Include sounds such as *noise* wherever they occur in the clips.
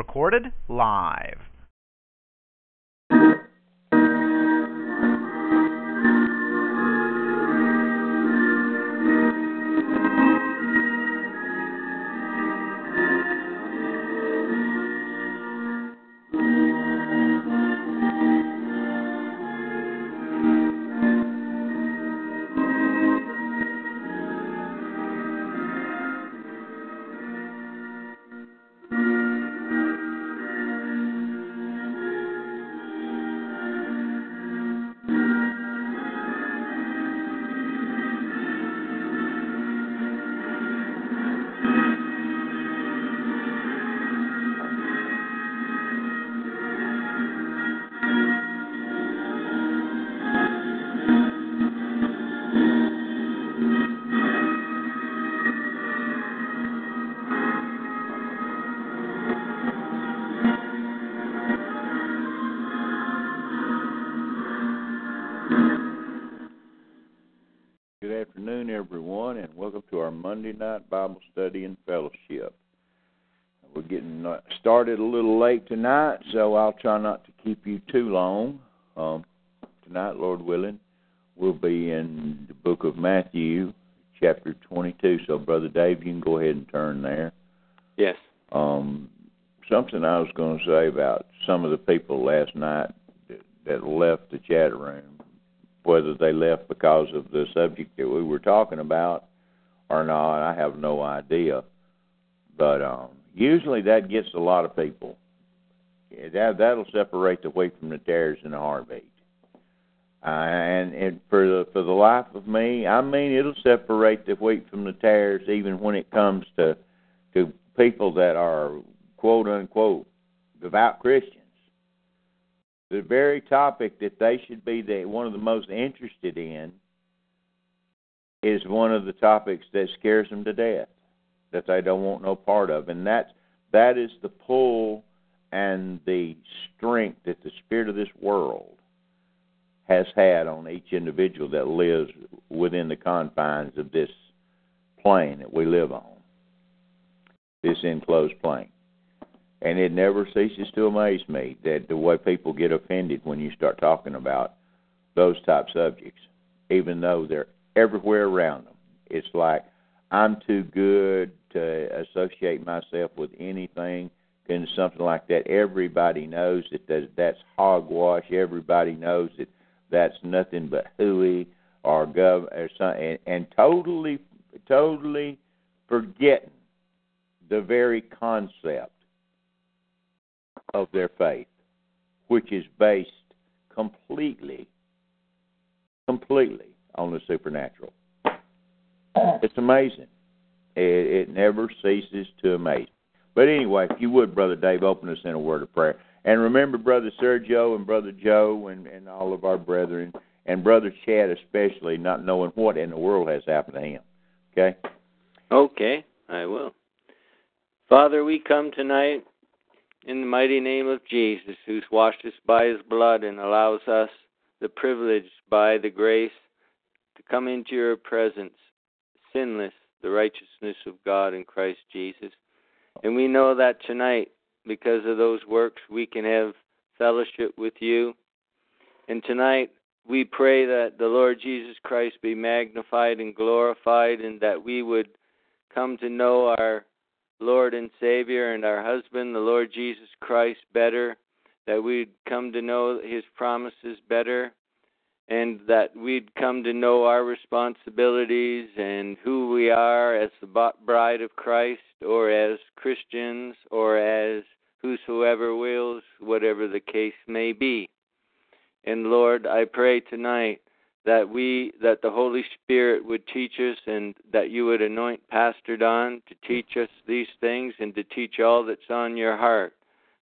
Recorded live. Bible study and fellowship. We're getting uh, started a little late tonight, so I'll try not to keep you too long. Um, tonight, Lord willing, we'll be in the book of Matthew, chapter 22. So, Brother Dave, you can go ahead and turn there. Yes. Um, something I was going to say about some of the people last night that, that left the chat room, whether they left because of the subject that we were talking about or not, I have no idea. But um, usually that gets a lot of people. Yeah, that that'll separate the wheat from the tares in a heartbeat. Uh, and and for the for the life of me, I mean it'll separate the wheat from the tares, even when it comes to to people that are quote unquote devout Christians. The very topic that they should be the one of the most interested in is one of the topics that scares them to death, that they don't want no part of, and that that is the pull and the strength that the spirit of this world has had on each individual that lives within the confines of this plane that we live on, this enclosed plane. And it never ceases to amaze me that the way people get offended when you start talking about those type subjects, even though they're everywhere around them. It's like I'm too good to associate myself with anything and something like that. Everybody knows that that- that's hogwash. Everybody knows that that's nothing but hooey or gov or something, and, and totally, totally forgetting the very concept of their faith, which is based completely, completely on the supernatural. Uh-huh. It's amazing. It, it never ceases to amaze. But anyway, if you would, Brother Dave, open us in a word of prayer. And remember Brother Sergio and Brother Joe and, and all of our brethren, and Brother Chad especially, not knowing what in the world has happened to him. Okay? Okay, I will. Father, we come tonight in the mighty name of Jesus, who's washed us by his blood and allows us the privilege by the grace to come into your presence, sinless, the righteousness of God in Christ Jesus. And we know that tonight, because of those works, we can have fellowship with you. And tonight, we pray that the Lord Jesus Christ be magnified and glorified, and that we would come to know our Lord and Savior and our husband, the Lord Jesus Christ, better, that we'd come to know his promises better, and that we'd come to know our responsibilities and who we are as the bride of Christ, or as Christians, or as whosoever wills, whatever the case may be. And Lord, I pray tonight that we that the Holy Spirit would teach us and that you would anoint Pastor Don to teach us these things and to teach all that's on your heart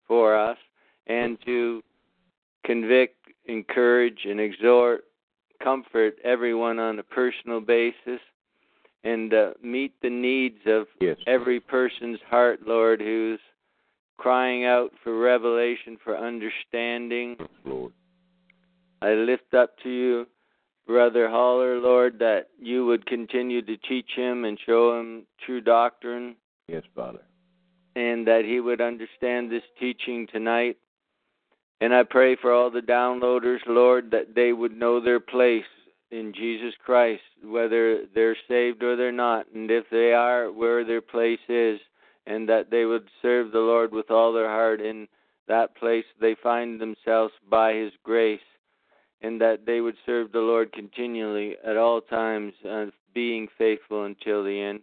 for us and to convict, encourage and exhort, comfort everyone on a personal basis and uh, meet the needs of Yes. every person's heart, Lord, who's crying out for revelation, for understanding. Lord. I lift up to you Brother Haller, Lord, that you would continue to teach him and show him true doctrine, Yes, Father. and that he would understand this teaching tonight. And I pray for all the downloaders, Lord, that they would know their place in Jesus Christ, whether they're saved or they're not, and if they are, where their place is, and that they would serve the Lord with all their heart in that place they find themselves by His grace, and that they would serve the Lord continually at all times, uh, being faithful until the end.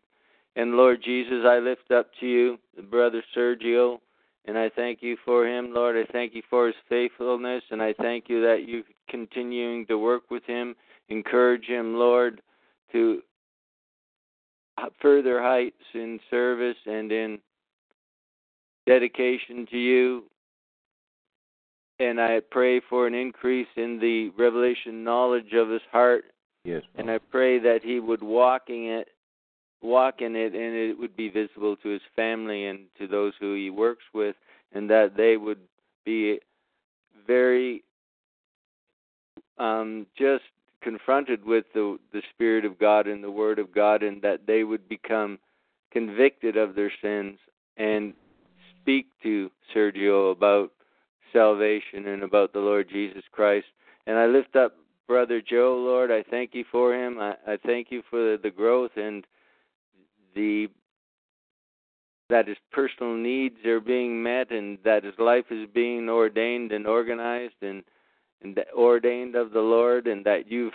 And Lord Jesus, I lift up to you, Brother Sergio, and I thank you for him, Lord. I thank you for his faithfulness, and I thank you that you're continuing to work with him, encourage him, Lord, to further heights in service and in dedication to you. And I pray for an increase in the revelation knowledge of his heart, Yes, and I pray that he would walk in it, walk in it, and it would be visible to his family and to those who he works with, and that they would be very um, just confronted with the the Spirit of God and the Word of God, and that they would become convicted of their sins and speak to Sergio about salvation and about the Lord Jesus Christ. And I lift up Brother Joe, Lord. I thank you for him. I, I thank you for the growth and the that his personal needs are being met and that his life is being ordained and organized and and ordained of the Lord and that you've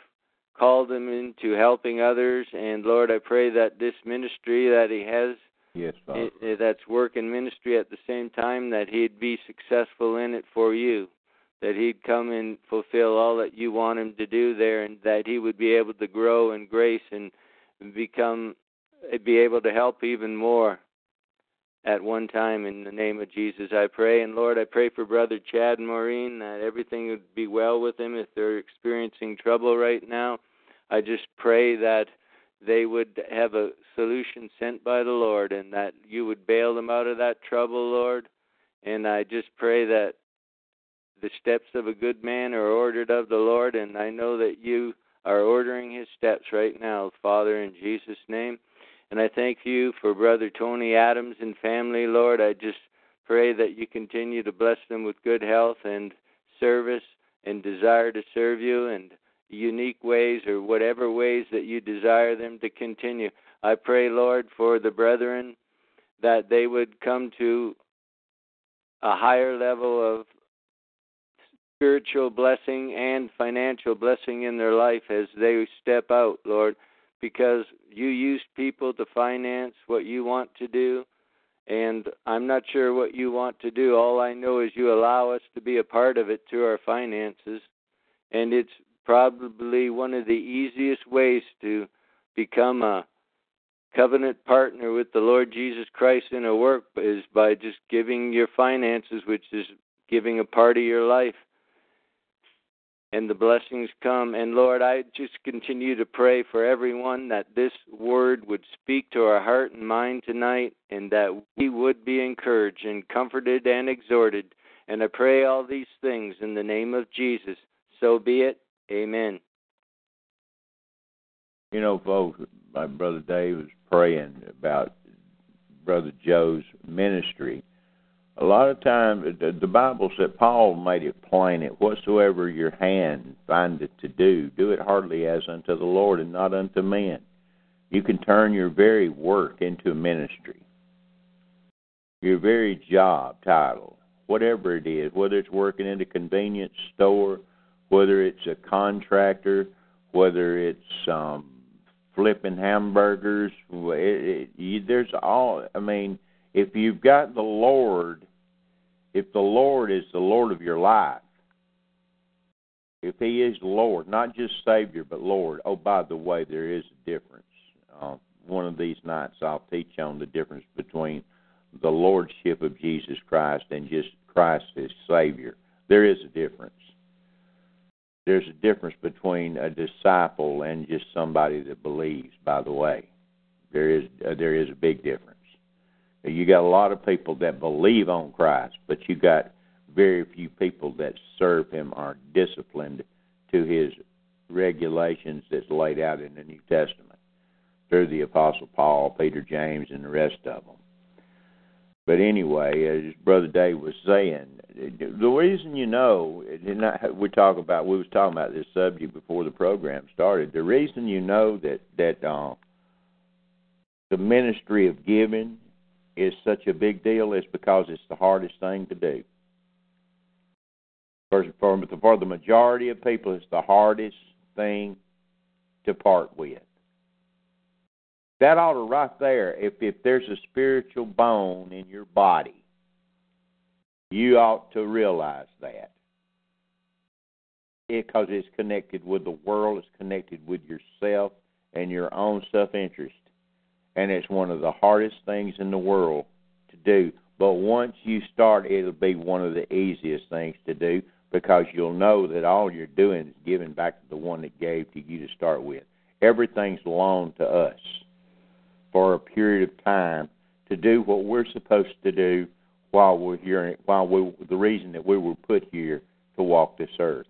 called him into helping others and Lord I pray that this ministry that he has Yes, Father. i- i- that's work and ministry at the same time that he'd be successful in it for you that he'd come and fulfill all that you want him to do there and that he would be able to grow in grace and become be able to help even more at one time in the name of Jesus. I pray and Lord I pray for brother Chad and Maureen that everything would be well with them if they're experiencing trouble right now. I just pray that they would have a solution sent by the Lord and that you would bail them out of that trouble Lord. And I just pray that the steps of a good man are ordered of the Lord and I know that you are ordering his steps right now Father in Jesus name and I thank you for Brother Tony Adams and family, Lord. I just pray that you continue to bless them with good health and service and desire to serve you and unique ways or whatever ways that you desire them to continue. I pray, Lord, for the brethren that they would come to a higher level of spiritual blessing and financial blessing in their life as they step out, Lord because you use people to finance what you want to do and I'm not sure what you want to do. All I know is you allow us to be a part of it through our finances and it's probably one of the easiest ways to become a covenant partner with the Lord Jesus Christ in a work is by just giving your finances which is giving a part of your life and the blessings come. And Lord, I just continue to pray for everyone that this word would speak to our heart and mind tonight, and that we would be encouraged and comforted and exhorted. And I pray all these things in the name of Jesus. So be it. Amen. You know, folks, my brother Dave was praying about brother Joe's ministry. A lot of times, the, Bible said Paul made it plain that whatsoever your hand findeth to do, do it heartily as unto the Lord and not unto men. You can turn your very work into a ministry. Your very job title, whatever it is, whether it's working in a convenience store, whether it's a contractor, whether it's um, flipping hamburgers, it, it, you, there's all. I mean, if you've got the Lord, if the Lord is the Lord of your life, if He is Lord, not just Savior, but Lord. Oh, by the way, there is a difference. Uh, one of these nights, I'll teach on the difference between the Lordship of Jesus Christ and just Christ as Savior. There is a difference. There's a difference between a disciple and just somebody that believes. By the way, there is uh, there is a big difference. You got a lot of people that believe on Christ, but you got very few people that serve Him are disciplined to His regulations that's laid out in the New Testament through the Apostle Paul, Peter, James, and the rest of them. But anyway, as Brother Dave was saying, the reason you know, we talk about, we was talking about this subject before the program started. The reason you know that that uh, the ministry of giving is such a big deal is because it's the hardest thing to do. For, for, for the majority of people, it's the hardest thing to part with. That ought to right there, if, if there's a spiritual bone in your body, you ought to realize that. Because it, it's connected with the world, it's connected with yourself and your own self interest and it's one of the hardest things in the world to do. But once you start, it'll be one of the easiest things to do because you'll know that all you're doing is giving back to the one that gave to you to start with. Everything's loaned to us for a period of time to do what we're supposed to do while we're here. While we, the reason that we were put here to walk this earth,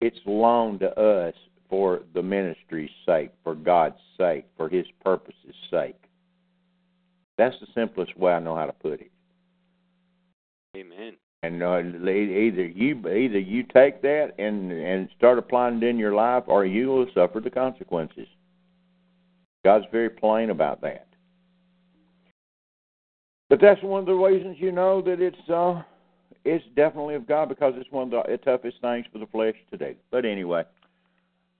it's loaned to us for the ministry's sake, for God's sake, for His purposes' sake. That's the simplest way I know how to put it. Amen. And uh, either you either you take that and and start applying it in your life, or you will suffer the consequences. God's very plain about that. But that's one of the reasons you know that it's uh it's definitely of God because it's one of the toughest things for the flesh to do. But anyway,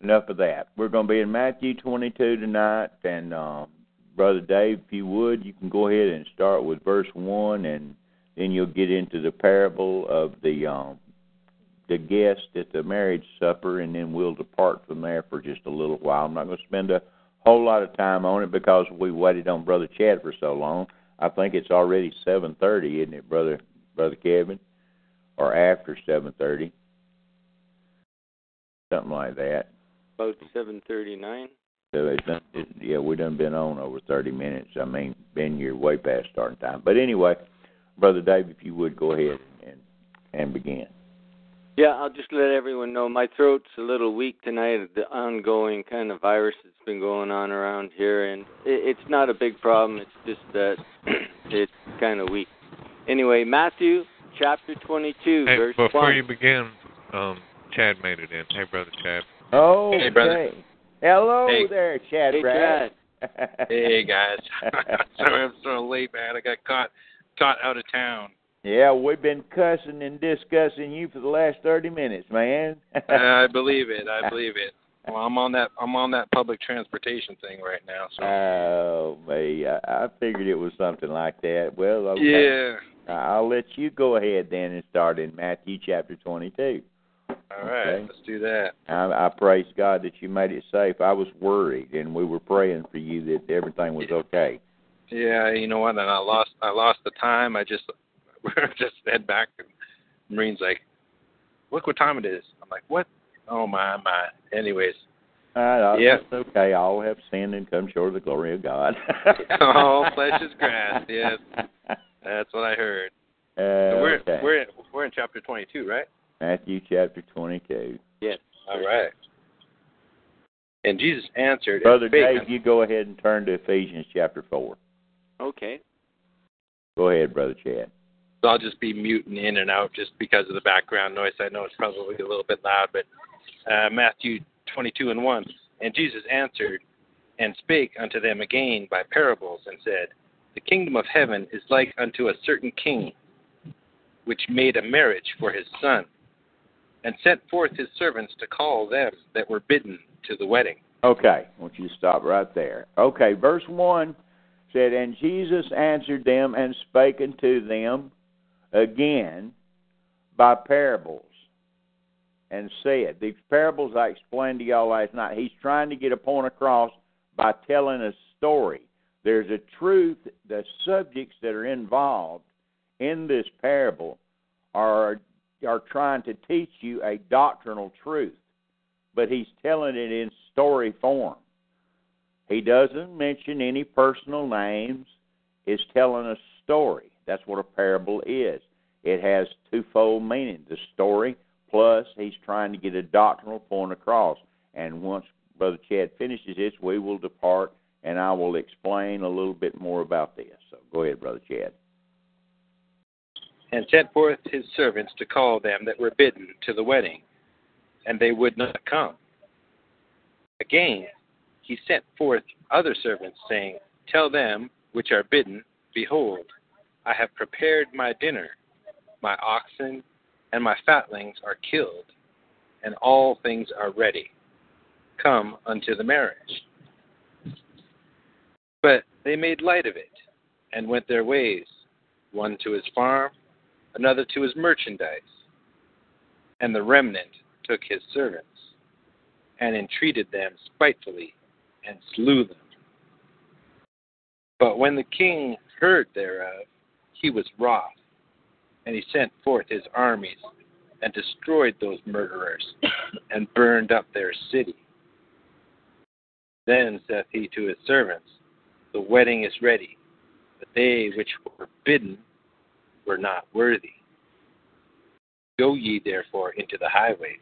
enough of that. We're going to be in Matthew 22 tonight, and um, Brother Dave, if you would, you can go ahead and start with verse one, and then you'll get into the parable of the um, the guest at the marriage supper, and then we'll depart from there for just a little while. I'm not going to spend a whole lot of time on it because we waited on Brother Chad for so long. I think it's already 7:30, isn't it, Brother Brother Kevin, or after 7:30, something like that. About seven thirty nine. So it's done, it, yeah, we done been on over thirty minutes. I mean, been here way past starting time. But anyway, brother Dave, if you would go ahead and and begin. Yeah, I'll just let everyone know my throat's a little weak tonight. The ongoing kind of virus that's been going on around here, and it, it's not a big problem. It's just that *clears throat* it's kind of weak. Anyway, Matthew chapter 22, hey, verse before 1. you begin, um, Chad made it in. Hey, brother Chad. Oh, Hey, brother. Hello Hey. there, Chad Hey, *laughs* Brad. Hey guys, *laughs* sorry I'm so late, man. I got caught caught out of town. yeah, we've been cussing and discussing you for the last thirty minutes, man. *laughs* Uh, I believe it. I believe it. Well, I'm on that I'm on that public transportation thing right now. So Oh, me. I, I figured it was something like that. Well, okay. yeah. I'll let you go ahead then and start in Matthew chapter 22. All right, Okay. let's do that. I, I praise God that you made it safe. I was worried, and we were praying for you that everything was okay. Yeah, you know what? And I lost I lost the time. I just *laughs* just head back. And Maureen's like, look what time it is. I'm like, what? Oh my my. Anyways, Uh, Yeah. It's okay. All have sinned and come short of the glory of God. *laughs* all flesh is grass. *laughs* Yes, that's what I heard. Uh, So we're okay. we're in, we're in chapter 22, right? Matthew chapter 22. Yes. All right. And Jesus answered, Brother spake Dave, you go ahead and turn to Ephesians chapter 4. Okay. Go ahead, Brother Chad. So I'll just be muting in and out just because of the background noise. I know it's probably a little bit loud, but uh, Matthew 22 and 1. And Jesus answered and spake unto them again by parables and said, The kingdom of heaven is like unto a certain king, which made a marriage for his son, and sent forth his servants to call them that were bidden to the wedding. Okay, I want you to stop right there. Okay, verse 1 said, And Jesus answered them and spake unto them again by parables. and said. These parables I explained to y'all last night. He's trying to get a point across by telling a story. There's a truth, the subjects that are involved in this parable are are trying to teach you a doctrinal truth, but he's telling it in story form. He doesn't mention any personal names. Is telling a story. That's what a parable is. It has twofold meaning: the story plus he's trying to get a doctrinal point across. And once Brother Chad finishes this, we will depart, and I will explain a little bit more about this. So go ahead, Brother Chad and sent forth his servants to call them that were bidden to the wedding, and they would not come. Again, he sent forth other servants, saying, Tell them which are bidden, Behold, I have prepared my dinner. My oxen and my fatlings are killed, and all things are ready. Come unto the marriage. But they made light of it, and went their ways, one to his farm, another to his merchandise. And the remnant took his servants, and entreated them spitefully, and slew them. But when the king heard thereof, he was wroth, and he sent forth his armies, and destroyed those murderers, and burned up their city. Then saith he to his servants, The wedding is ready, but they which were bidden were not worthy. Go ye therefore into the highways,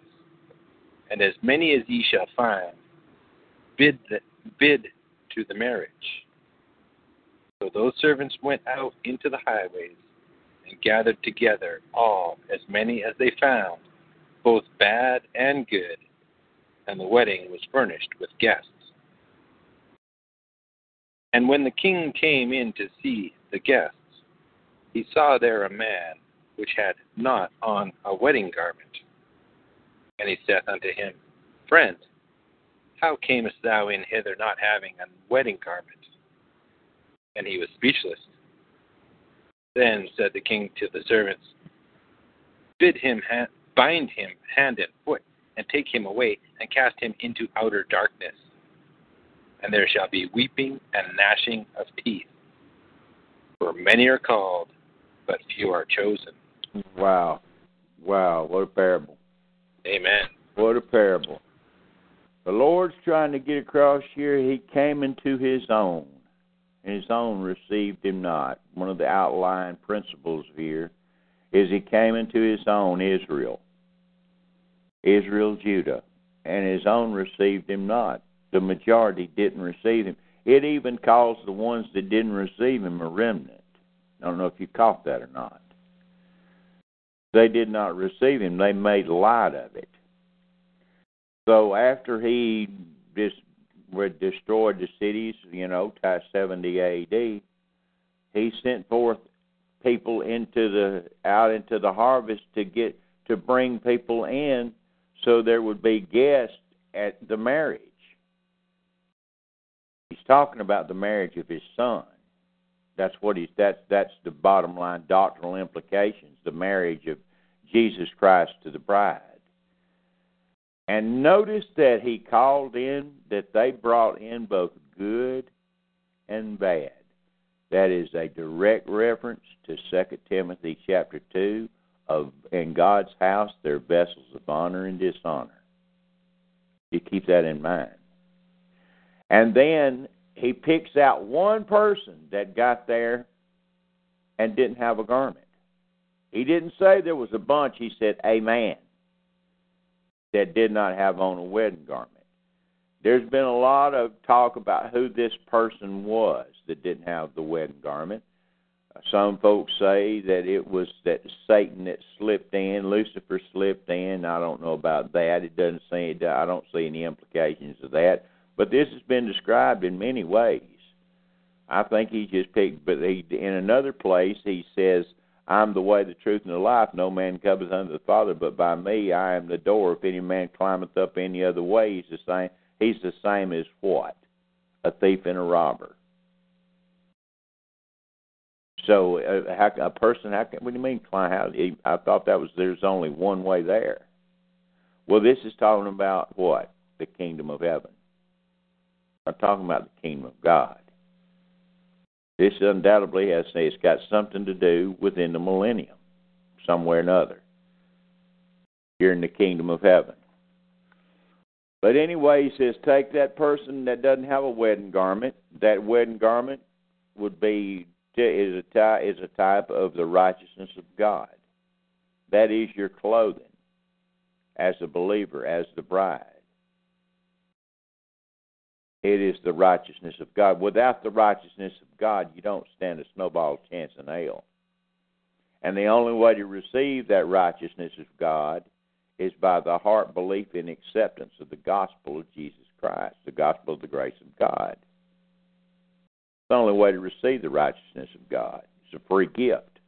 and as many as ye shall find, bid the, bid to the marriage. So those servants went out into the highways and gathered together all as many as they found, both bad and good, and the wedding was furnished with guests. And when the king came in to see the guests, he saw there a man which had not on a wedding garment. And he saith unto him, Friend, how camest thou in hither not having a wedding garment? And he was speechless. Then said the king to the servants, Bid him ha- bind him hand and foot, and take him away, and cast him into outer darkness. And there shall be weeping and gnashing of teeth. For many are called, but few are chosen. Wow. Wow. What a parable. Amen. What a parable. The Lord's trying to get across here. He came into his own, and his own received him not. One of the outlying principles here is he came into his own, Israel. Israel, Judah. And his own received him not. The majority didn't receive him. It even calls the ones that didn't receive him a remnant. I don't know if you caught that or not. They did not receive him, they made light of it. So after he just destroyed the cities, you know, by 70 AD, he sent forth people into the out into the harvest to get to bring people in so there would be guests at the marriage. He's talking about the marriage of his son. That's what he's that's that's the bottom line doctrinal implications, the marriage of Jesus Christ to the bride. And notice that he called in that they brought in both good and bad. That is a direct reference to Second Timothy chapter two of in God's house they're vessels of honor and dishonor. You keep that in mind. And then he picks out one person that got there and didn't have a garment. He didn't say there was a bunch, he said a man that did not have on a wedding garment. There's been a lot of talk about who this person was that didn't have the wedding garment. Uh, some folks say that it was that Satan that slipped in, Lucifer slipped in. I don't know about that. It doesn't say. I don't see any implications of that. But this has been described in many ways. I think he just picked, but he, in another place he says, "I'm the way, the truth, and the life. No man cometh unto the Father but by me. I am the door. If any man climbeth up any other way, he's the same. He's the same as what? A thief and a robber." So uh, how, a person, how can, what do you mean climb? How, he, I thought that was there's only one way there. Well, this is talking about what? The kingdom of heaven. I'm talking about the kingdom of God. This undoubtedly has it's got something to do within the millennium, somewhere or another. Here in the kingdom of heaven. But anyway, he says, take that person that doesn't have a wedding garment. That wedding garment would be is a type, is a type of the righteousness of God. That is your clothing as a believer, as the bride. It is the righteousness of God. Without the righteousness of God, you don't stand a snowball chance in hell. And the only way to receive that righteousness of God is by the heart belief and acceptance of the gospel of Jesus Christ, the gospel of the grace of God. It's the only way to receive the righteousness of God. It's a free gift.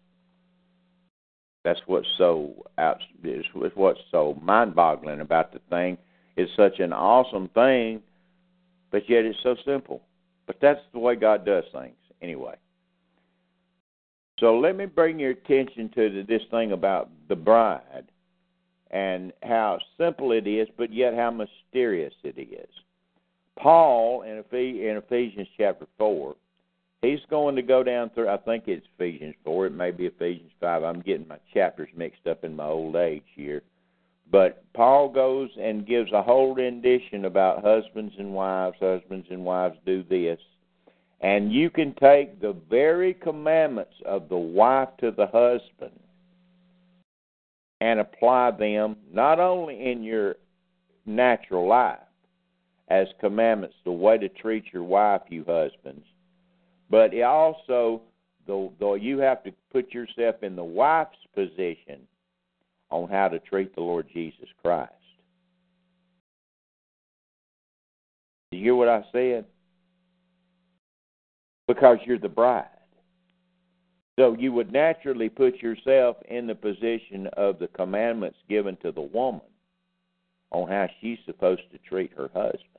That's what's so out. Is what's so mind-boggling about the thing. It's such an awesome thing, but yet it's so simple. But that's the way God does things, anyway. So let me bring your attention to this thing about the bride and how simple it is, but yet how mysterious it is. Paul in Ephesians chapter 4 He's going to go down through, I think it's Ephesians 4, it may be Ephesians 5. I'm getting my chapters mixed up in my old age here. But Paul goes and gives a whole rendition about husbands and wives, husbands and wives do this. And you can take the very commandments of the wife to the husband and apply them not only in your natural life as commandments, the way to treat your wife, you husbands, but also, though, though you have to put yourself in the wife's position on how to treat the Lord Jesus Christ. Do you hear what I said? Because you're the bride. So you would naturally put yourself in the position of the commandments given to the woman on how she's supposed to treat her husband.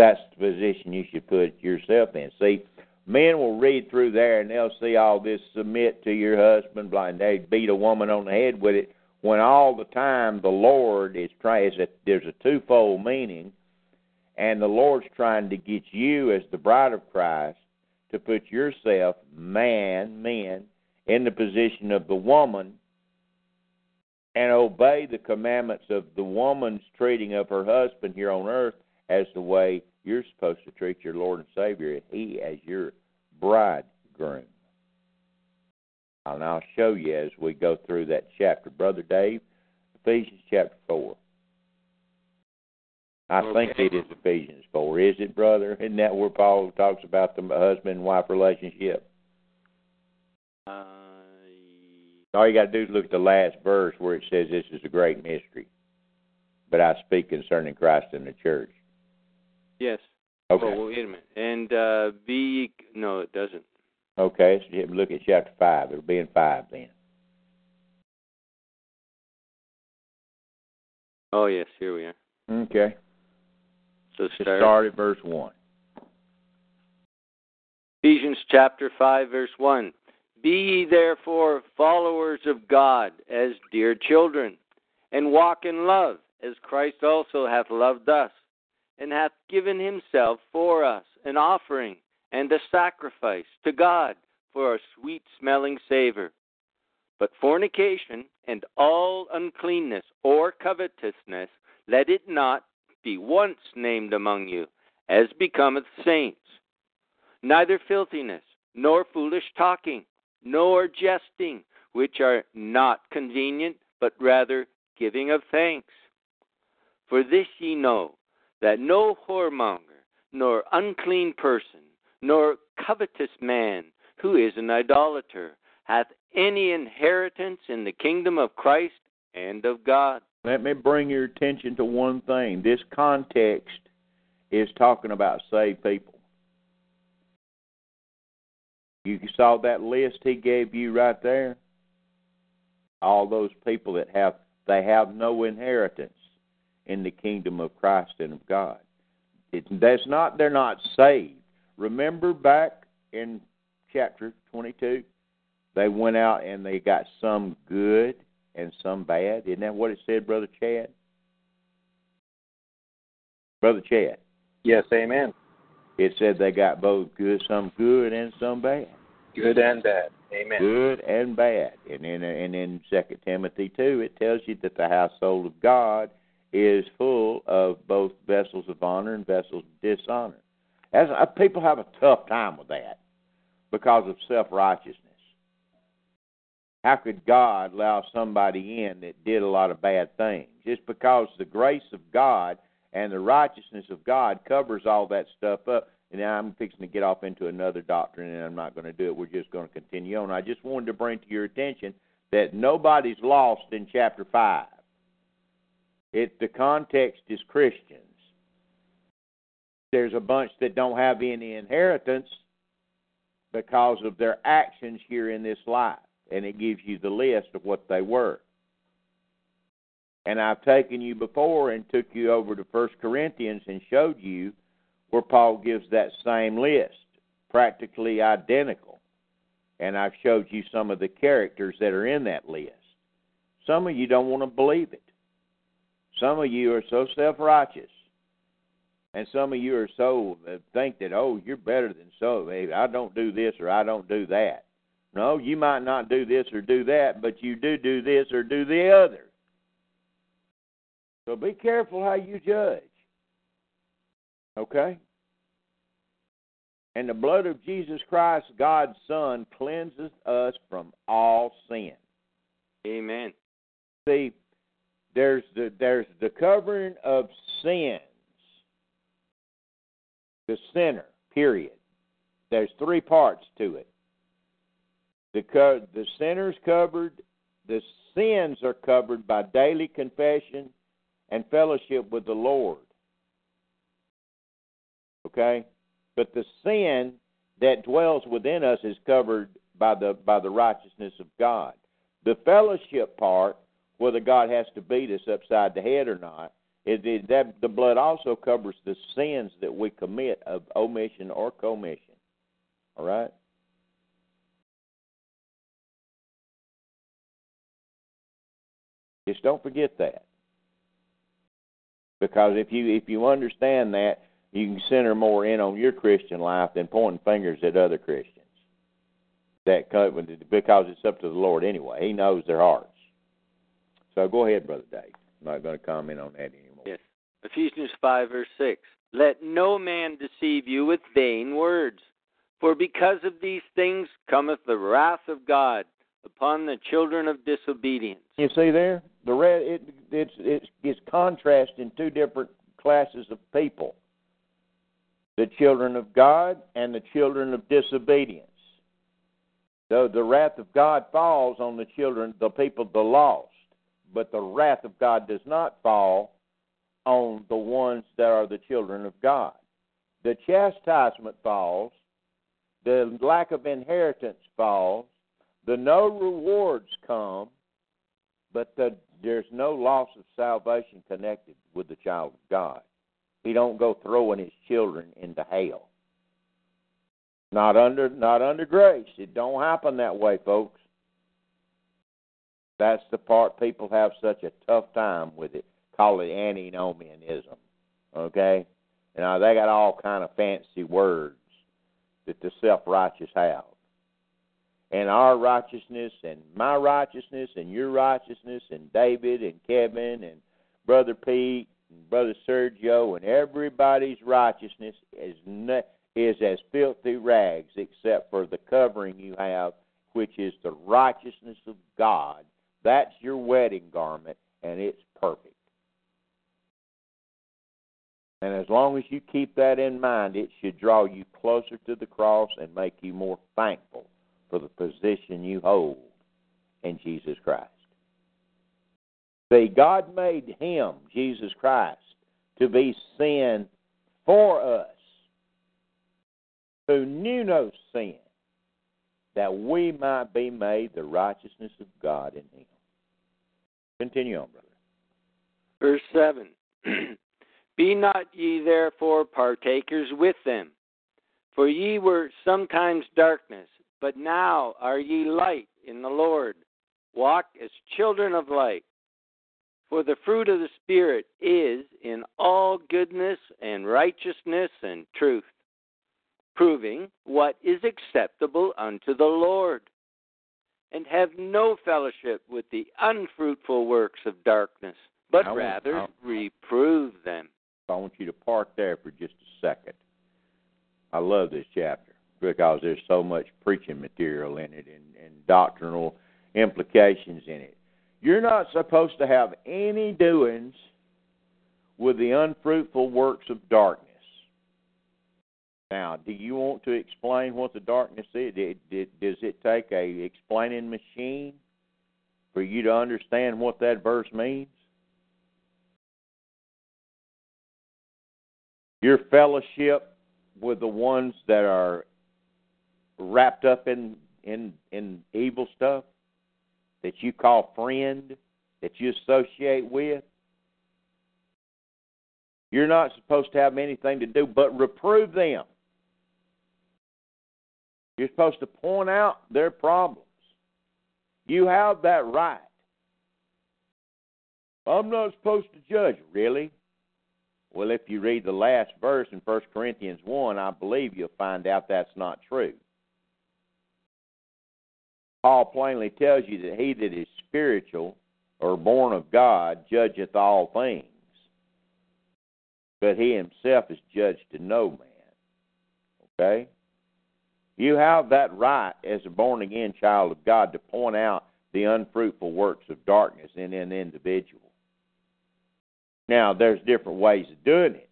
that's the position you should put yourself in. See, men will read through there and they'll see all this submit to your husband, blind. They beat a woman on the head with it. When all the time the Lord is trying, there's a twofold meaning, and the Lord's trying to get you as the bride of Christ to put yourself, man, men, in the position of the woman and obey the commandments of the woman's treating of her husband here on earth as the way you're supposed to treat your Lord and Savior, He as your bridegroom. And I'll show you as we go through that chapter. Brother Dave, Ephesians chapter 4. I okay. think it is Ephesians 4. Is it, brother? Isn't that where Paul talks about the husband and wife relationship? Uh, All you got to do is look at the last verse where it says this is a great mystery. But I speak concerning Christ and the church. Yes. Okay. Oh, well, wait a minute. And uh, be no, it doesn't. Okay, so look at chapter five. It'll be in five then. Oh yes, here we are. Okay. So start, start at verse one. Ephesians chapter five, verse one. Be ye therefore followers of God as dear children, and walk in love, as Christ also hath loved us and hath given himself for us an offering and a sacrifice to God for a sweet smelling savor. But fornication and all uncleanness or covetousness, let it not be once named among you, as becometh saints. Neither filthiness, nor foolish talking, nor jesting, which are not convenient, but rather giving of thanks. For this ye know that no whoremonger, nor unclean person, nor covetous man who is an idolater hath any inheritance in the kingdom of Christ and of God. Let me bring your attention to one thing. This context is talking about saved people. You saw that list he gave you right there? All those people that have they have no inheritance in the kingdom of Christ and of God. It, that's not they're not saved. Remember back in chapter 22, they went out and they got some good and some bad. Isn't that what it said, Brother Chad? Brother Chad. Yes, amen. It said they got both good, some good and some bad. Good and bad. Amen. Good and bad. And in and in Second Timothy two, it tells you that the household of God is full of both vessels of honor and vessels of dishonor. As uh, people have a tough time with that because of self righteousness. How could God allow somebody in that did a lot of bad things? Just because the grace of God and the righteousness of God covers all that stuff up. And now I'm fixing to get off into another doctrine, and I'm not going to do it. We're just going to continue on. I just wanted to bring to your attention that nobody's lost in chapter five. It the context is Christians. There's a bunch that don't have any inheritance because of their actions here in this life, and it gives you the list of what they were. And I've taken you before and took you over to First Corinthians and showed you where Paul gives that same list, practically identical. And I've showed you some of the characters that are in that list. Some of you don't want to believe it. Some of you are so self righteous. And some of you are so uh, think that, oh, you're better than so. Baby. I don't do this or I don't do that. No, you might not do this or do that, but you do do this or do the other. So be careful how you judge. Okay? And the blood of Jesus Christ, God's Son, cleanses us from all sin. Amen. See, there's the there's the covering of sins. The sinner, period. There's three parts to it. The co- the sinner's covered, the sins are covered by daily confession and fellowship with the Lord. Okay? But the sin that dwells within us is covered by the by the righteousness of God. The fellowship part, whether God has to beat us upside the head or not, it, it, that the blood also covers the sins that we commit of omission or commission. All right. Just don't forget that. Because if you if you understand that, you can center more in on your Christian life than pointing fingers at other Christians. That because it's up to the Lord anyway. He knows their hearts. So go ahead, brother Dave. I'm not going to comment on that anymore. Yes. Ephesians five verse six. Let no man deceive you with vain words, for because of these things cometh the wrath of God upon the children of disobedience. You see there, the red it it's it's it's contrast in two different classes of people. The children of God and the children of disobedience. So the wrath of God falls on the children, the people, the lost, but the wrath of God does not fall on the ones that are the children of God. The chastisement falls, the lack of inheritance falls, the no rewards come, but the, there's no loss of salvation connected with the child of God. He don't go throwing his children into hell. Not under not under grace. It don't happen that way, folks. That's the part people have such a tough time with it. Call it antinomianism. Okay? Now uh, they got all kind of fancy words that the self righteous have and our righteousness and my righteousness and your righteousness and David and Kevin and Brother Pete and Brother Sergio and everybody's righteousness is ne- is as filthy rags except for the covering you have, which is the righteousness of God. That's your wedding garment, and it's perfect. And as long as you keep that in mind, it should draw you closer to the cross and make you more thankful for the position you hold in Jesus Christ. See, God made him, Jesus Christ, to be sin for us, who knew no sin, that we might be made the righteousness of God in him. Continue on, brother. Verse 7 *clears throat* Be not ye therefore partakers with them, for ye were sometimes darkness but now are ye light in the Lord. walk as children of light. For the fruit of the Spirit is in all goodness and righteousness and truth, proving what is acceptable unto the Lord. And have no fellowship with the unfruitful works of darkness, but I want- rather I- reprove them. I want you to park there for just a second. I love this chapter because there's so much preaching material in it and, and doctrinal implications in it. You're not supposed to have any doings with the unfruitful works of darkness. Now, do you want to explain what the darkness is? Does it take a explaining machine for you to understand what that verse means? Your fellowship with the ones that are wrapped up in in in evil stuff that you call friend, that you associate with. You're not supposed to have anything to do but reprove them. You're supposed to point out their problems. You have that right. I'm not supposed to judge, really. Well, if you read the last verse in 1 Corinthians 1, I believe you'll find out that's not true. Paul plainly tells you that he that is spiritual or born of God judgeth all things, but he himself is judged to no man. Okay? You have that right as a born again child of God to point out the unfruitful works of darkness in an individual. Now, there's different ways of doing it.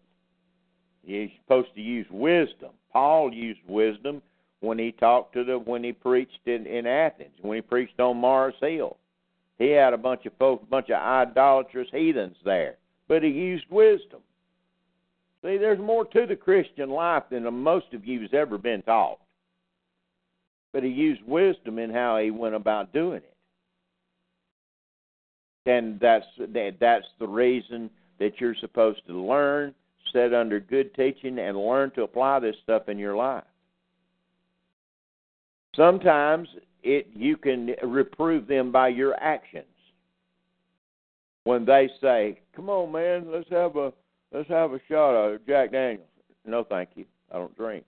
You're supposed to use wisdom. Paul used wisdom when he talked to the when he preached in, in Athens, when he preached on Mars Hill. He had a bunch of folks, a bunch of idolatrous heathens there, but he used wisdom. See, there's more to the Christian life than most of you has ever been taught. But he used wisdom in how he went about doing it. And that's that, that's the reason that you're supposed to learn, set under good teaching, and learn to apply this stuff in your life. Sometimes it you can reprove them by your actions. When they say, "Come on, man, let's have a let's have a shot of Jack Daniels," no, thank you, I don't drink.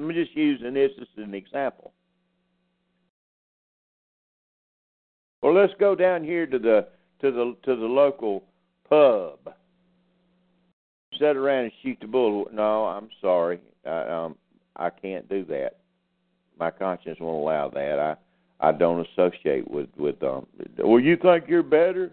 I'm just using this as an example. Well, let's go down here to the to the to the local pub. Sit around and shoot the bull. No, I'm sorry. I, um, I can't do that. My conscience won't allow that. I I don't associate with with um. Well, you think you're better?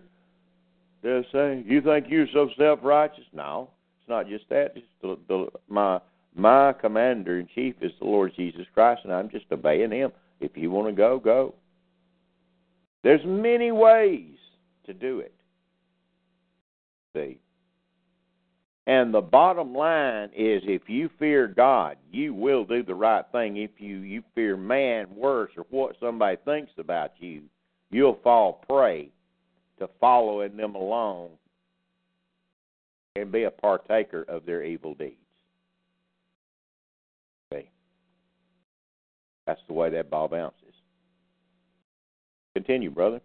They'll say you think you're so self righteous. No, it's not just that. It's the, the my my commander in chief is the Lord Jesus Christ, and I'm just obeying Him. If you want to go, go. There's many ways to do it. See. And the bottom line is if you fear God, you will do the right thing. If you, you fear man worse or what somebody thinks about you, you'll fall prey to following them along and be a partaker of their evil deeds. See? That's the way that ball bounces. Continue, brother.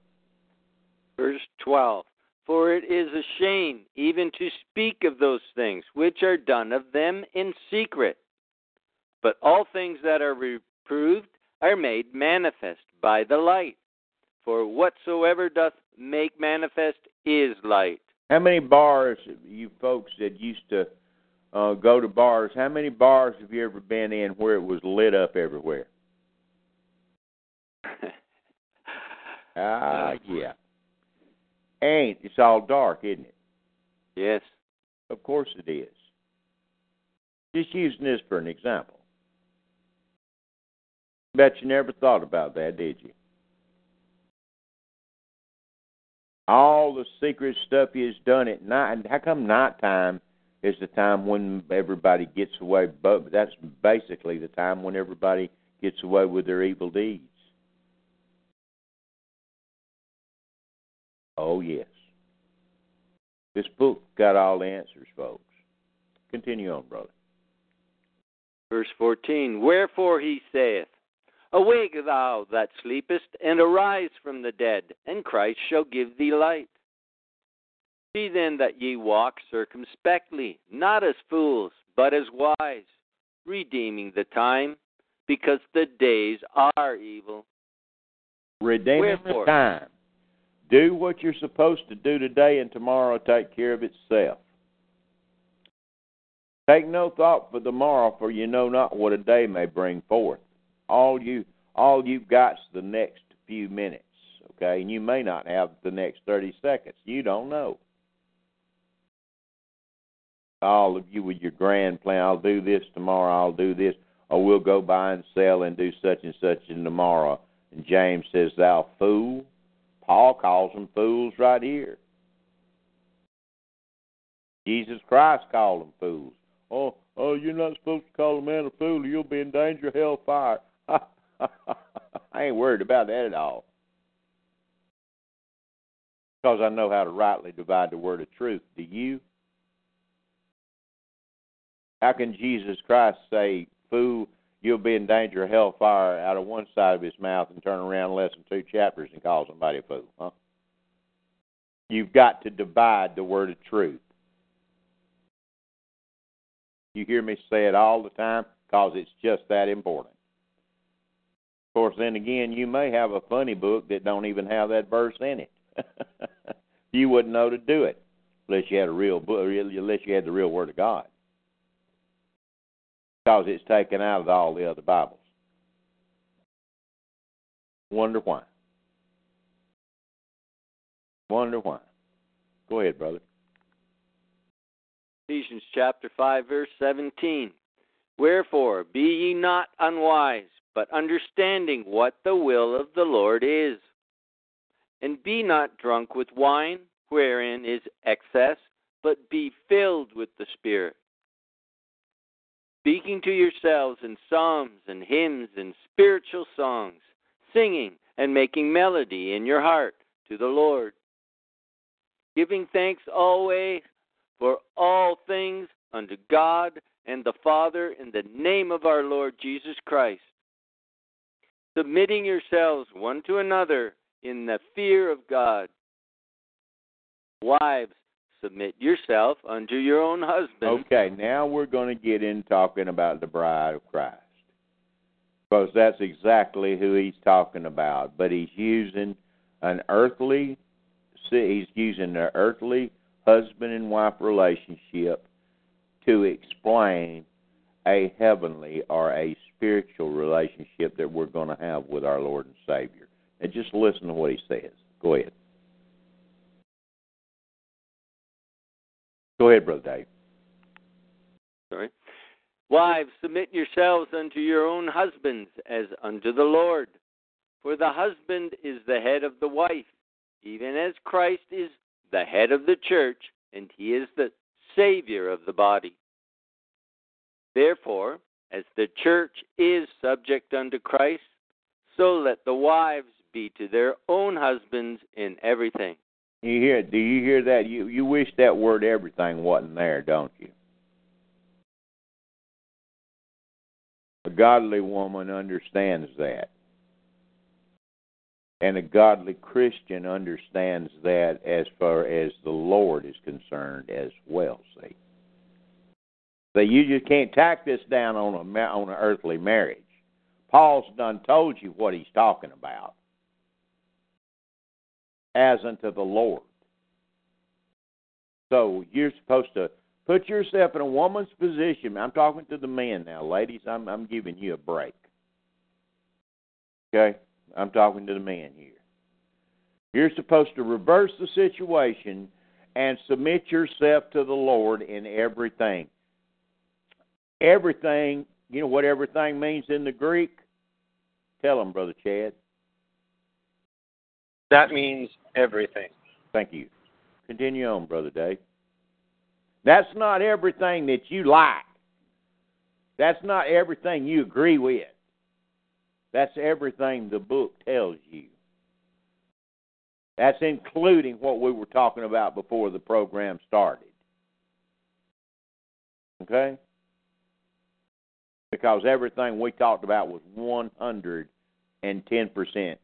Verse 12 For it is a shame even to speak of those things which are done of them in secret. But all things that are reproved are made manifest by the light. For whatsoever doth make manifest is light. How many bars, you folks that used to uh, go to bars, how many bars have you ever been in where it was lit up everywhere? Ah, yeah. Ain't it's all dark, isn't it? yes. Of course it is. Just using this for an example. Bet you never thought about that, did you? All the secret stuff is done at night. How come nighttime is the time when everybody gets away? But that's basically the time when everybody gets away with their evil deeds. Oh yes. This book got all the answers, folks. Continue on, brother. Verse 14 Wherefore he saith, Awake, thou that sleepest, and arise from the dead, and Christ shall give thee light. See then that ye walk circumspectly, not as fools, but as wise, redeeming the time, because the days are evil. Redeeming Wherefore? the time. Do what you're supposed to do today, and tomorrow take care of itself. Take no thought for tomorrow, for you know not what a day may bring forth. All you all you've got's the next few minutes, okay? And you may not have the next thirty seconds. You don't know. All of you with your grand plan, I'll do this tomorrow, I'll do this, or we'll go buy and sell and do such and such in tomorrow. And James says, Thou fool. Paul calls them fools right here. Jesus Christ called them fools. Oh, oh, you're not supposed to call a man a fool. or You'll be in danger of hellfire. *laughs* I ain't worried about that at all. Because I know how to rightly divide the word of truth. Do you? How can Jesus Christ say, Fool, you'll be in danger of hellfire out of one side of his mouth and turn around less than two chapters and call somebody a fool? Huh? You've got to divide the word of truth. You hear me say it all the time because it's just that important. Of course, then again, you may have a funny book that don't even have that verse in it. *laughs* you wouldn't know to do it unless you had a real book, unless you had the real Word of God, because it's taken out of all the other Bibles. Wonder why? Wonder why? Go ahead, brother. Ephesians chapter 5, verse 17. Wherefore, be ye not unwise, but understanding what the will of the Lord is. And be not drunk with wine, wherein is excess, but be filled with the Spirit. Speaking to yourselves in psalms and hymns and spiritual songs, singing and making melody in your heart to the Lord. Giving thanks always for all things unto God and the Father in the name of our Lord Jesus Christ. Submitting yourselves one to another in the fear of God. Wives, submit yourself unto your own husband. Okay, now we're going to get in talking about the bride of Christ. Because that's exactly who he's talking about. But he's using an earthly, he's using an earthly husband and wife relationship to explain a heavenly or a spiritual relationship that we're going to have with our Lord and Savior. And just listen to what he says. Go ahead. Go ahead, Brother Dave. Sorry. Wives, submit yourselves unto your own husbands as unto the Lord. For the husband is the head of the wife, even as Christ is the head of the church, and he is the Savior of the body. Therefore, as the church is subject unto Christ, so let the wives be to their own husbands in everything. You hear? Do you hear that? You you wish that word "everything" wasn't there, don't you? A godly woman understands that, and a godly Christian understands that as far as the Lord is concerned as well. See, so you just can't tack this down on a on an earthly marriage. Paul's done told you what he's talking about as unto the Lord. So you're supposed to put yourself in a woman's position. I'm talking to the men now, ladies. I'm I'm giving you a break. Okay? I'm talking to the men here. You're supposed to reverse the situation and submit yourself to the Lord in everything. Everything, you know what everything means in the Greek? Tell them, Brother Chad. That means everything. Thank you. Continue on, Brother Dave. That's not everything that you like. That's not everything you agree with. That's everything the book tells you. That's including what we were talking about before the program started. Okay? Because everything we talked about was 110%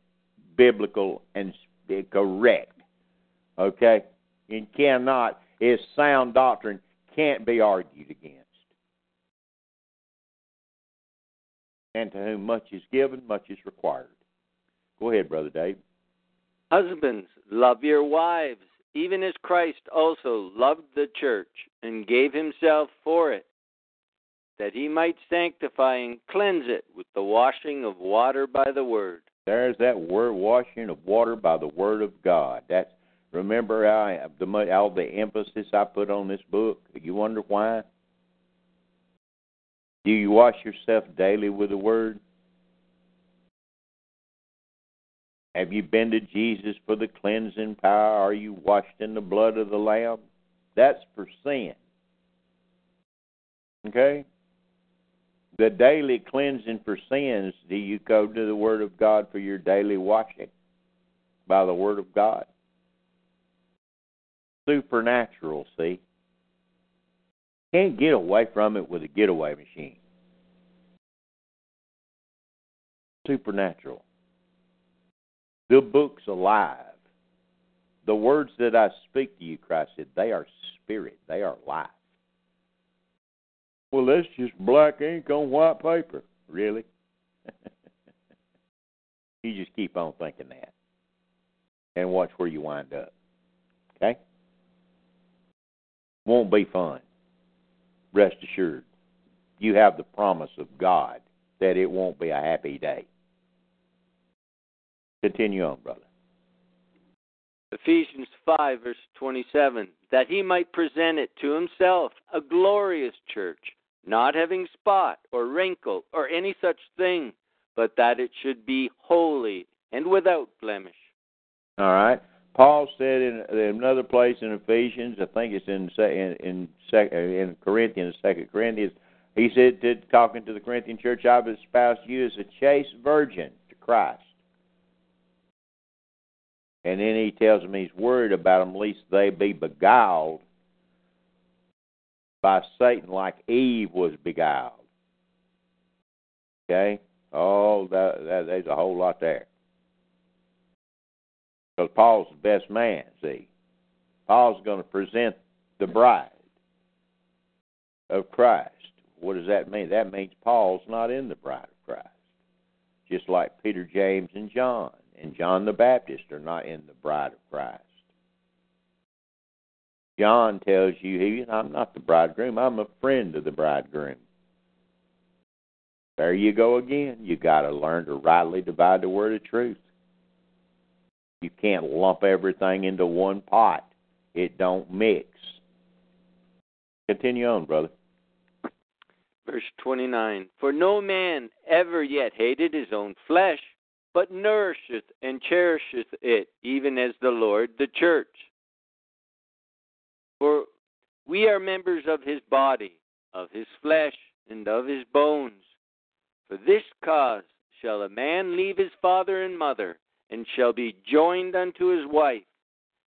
biblical and s- correct. Okay, it cannot. It's sound doctrine can't be argued against. And to whom much is given, much is required. Go ahead, brother Dave. Husbands, love your wives, even as Christ also loved the church and gave himself for it, that he might sanctify and cleanse it with the washing of water by the word. There's that word washing of water by the word of God. That's remember I the all the emphasis I put on this book. You wonder why? Do you wash yourself daily with the word? Have you been to Jesus for the cleansing power? Are you washed in the blood of the Lamb? That's for sin. Okay? The daily cleansing for sins, do you go to the Word of God for your daily washing? By the Word of God. Supernatural, see? Can't get away from it with a getaway machine. Supernatural. The book's alive. The words that I speak to you, Christ said, they are spirit. They are life. Well, that's just black ink on white paper. Really? *laughs* you just keep on thinking that. And watch where you wind up. Okay? Won't be fun. Rest assured. You have the promise of God that it won't be a happy day. Continue on, brother. Ephesians 5, verse 27, that he might present it to himself a glorious church, not having spot or wrinkle or any such thing, but that it should be holy and without blemish. All right. Paul said in, another place in Ephesians, I think it's in in in, uh, in Corinthians, Second Corinthians. He said, to, talking to the Corinthian church, I've espoused you as a chaste virgin to Christ. And then he tells them he's worried about them, lest they be beguiled by Satan like Eve was beguiled. Okay? Oh, that, that, there's a whole lot there. Because Paul's the best man, see. Paul's going to present the bride of Christ. What does that mean? That means Paul's not in the bride of Christ. Just like Peter, James, and John and John the Baptist are not in the bride of Christ. John tells you, he, I'm not the bridegroom, I'm a friend of the bridegroom. There you go again. You got to learn to rightly divide the word of truth. You can't lump everything into one pot. It don't mix. Continue on, brother. Verse 29 For no man ever yet hated his own flesh, but nourisheth and cherisheth it, even as the Lord the church. For we are members of his body, of his flesh, and of his bones. For this cause shall a man leave his father and mother, and shall be joined unto his wife,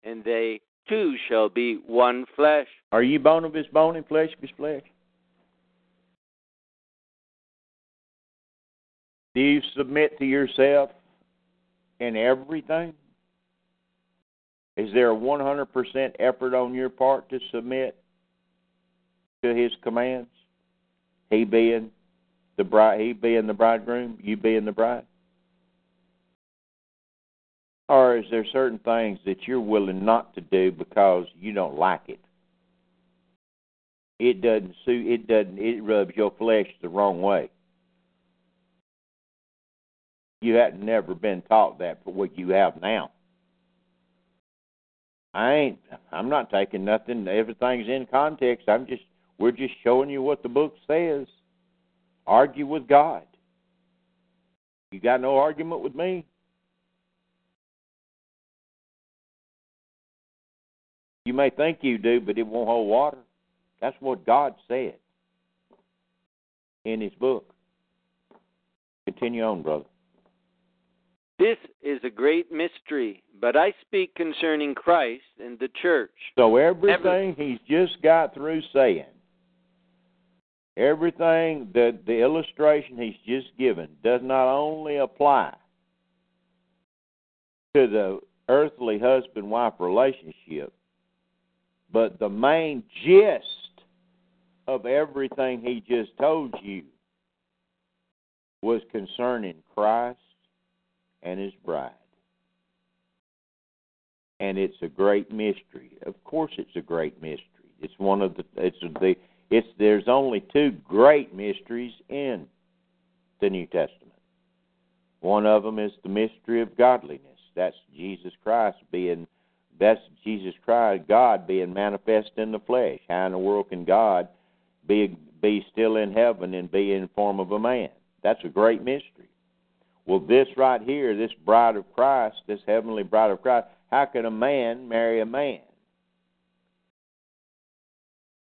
and they two shall be one flesh. Are you bone of his bone and flesh of his flesh? Do you submit to yourself in everything? Is there a 100% effort on your part to submit to his commands? He being the bride, he being the bridegroom, you being the bride? Or is there certain things that you're willing not to do because you don't like it? It doesn't suit it doesn't it rubs your flesh the wrong way. You hadn't never been taught that for what you have now. I ain't I'm not taking nothing everything's in context. I'm just we're just showing you what the book says. Argue with God. You got no argument with me? You may think you do, but it won't hold water. That's what God said in His book. Continue on, brother. This is a great mystery, but I speak concerning Christ and the church. So everything He's just got through saying, everything that the illustration He's just given does not only apply to the earthly husband wife relationship, but the main gist of everything he just told you was concerning Christ and his bride. And it's a great mystery. Of course it's a great mystery. It's one of the it's the it's there's only two great mysteries in the New Testament. One of them is the mystery of godliness. That's Jesus Christ being that's Jesus Christ, God being manifest in the flesh. How in the world can God be be still in heaven and be in form of a man? That's a great mystery. Well, this right here, this bride of Christ, this heavenly bride of Christ, how can a man marry a man?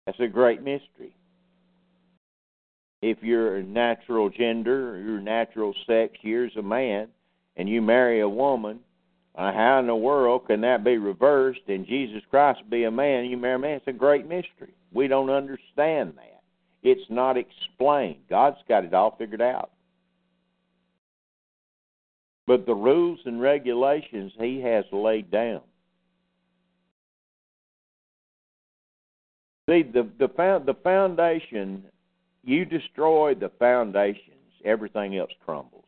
That's a great mystery. If your natural gender, your natural sex, you're a man, and you marry a woman, uh, how in the world can that be reversed and Jesus Christ be a man and you marry a man? It's a great mystery. We don't understand that. It's not explained. God's got it all figured out. But the rules and regulations He has laid down. See, the the the foundation. You destroy the foundations, everything else crumbles,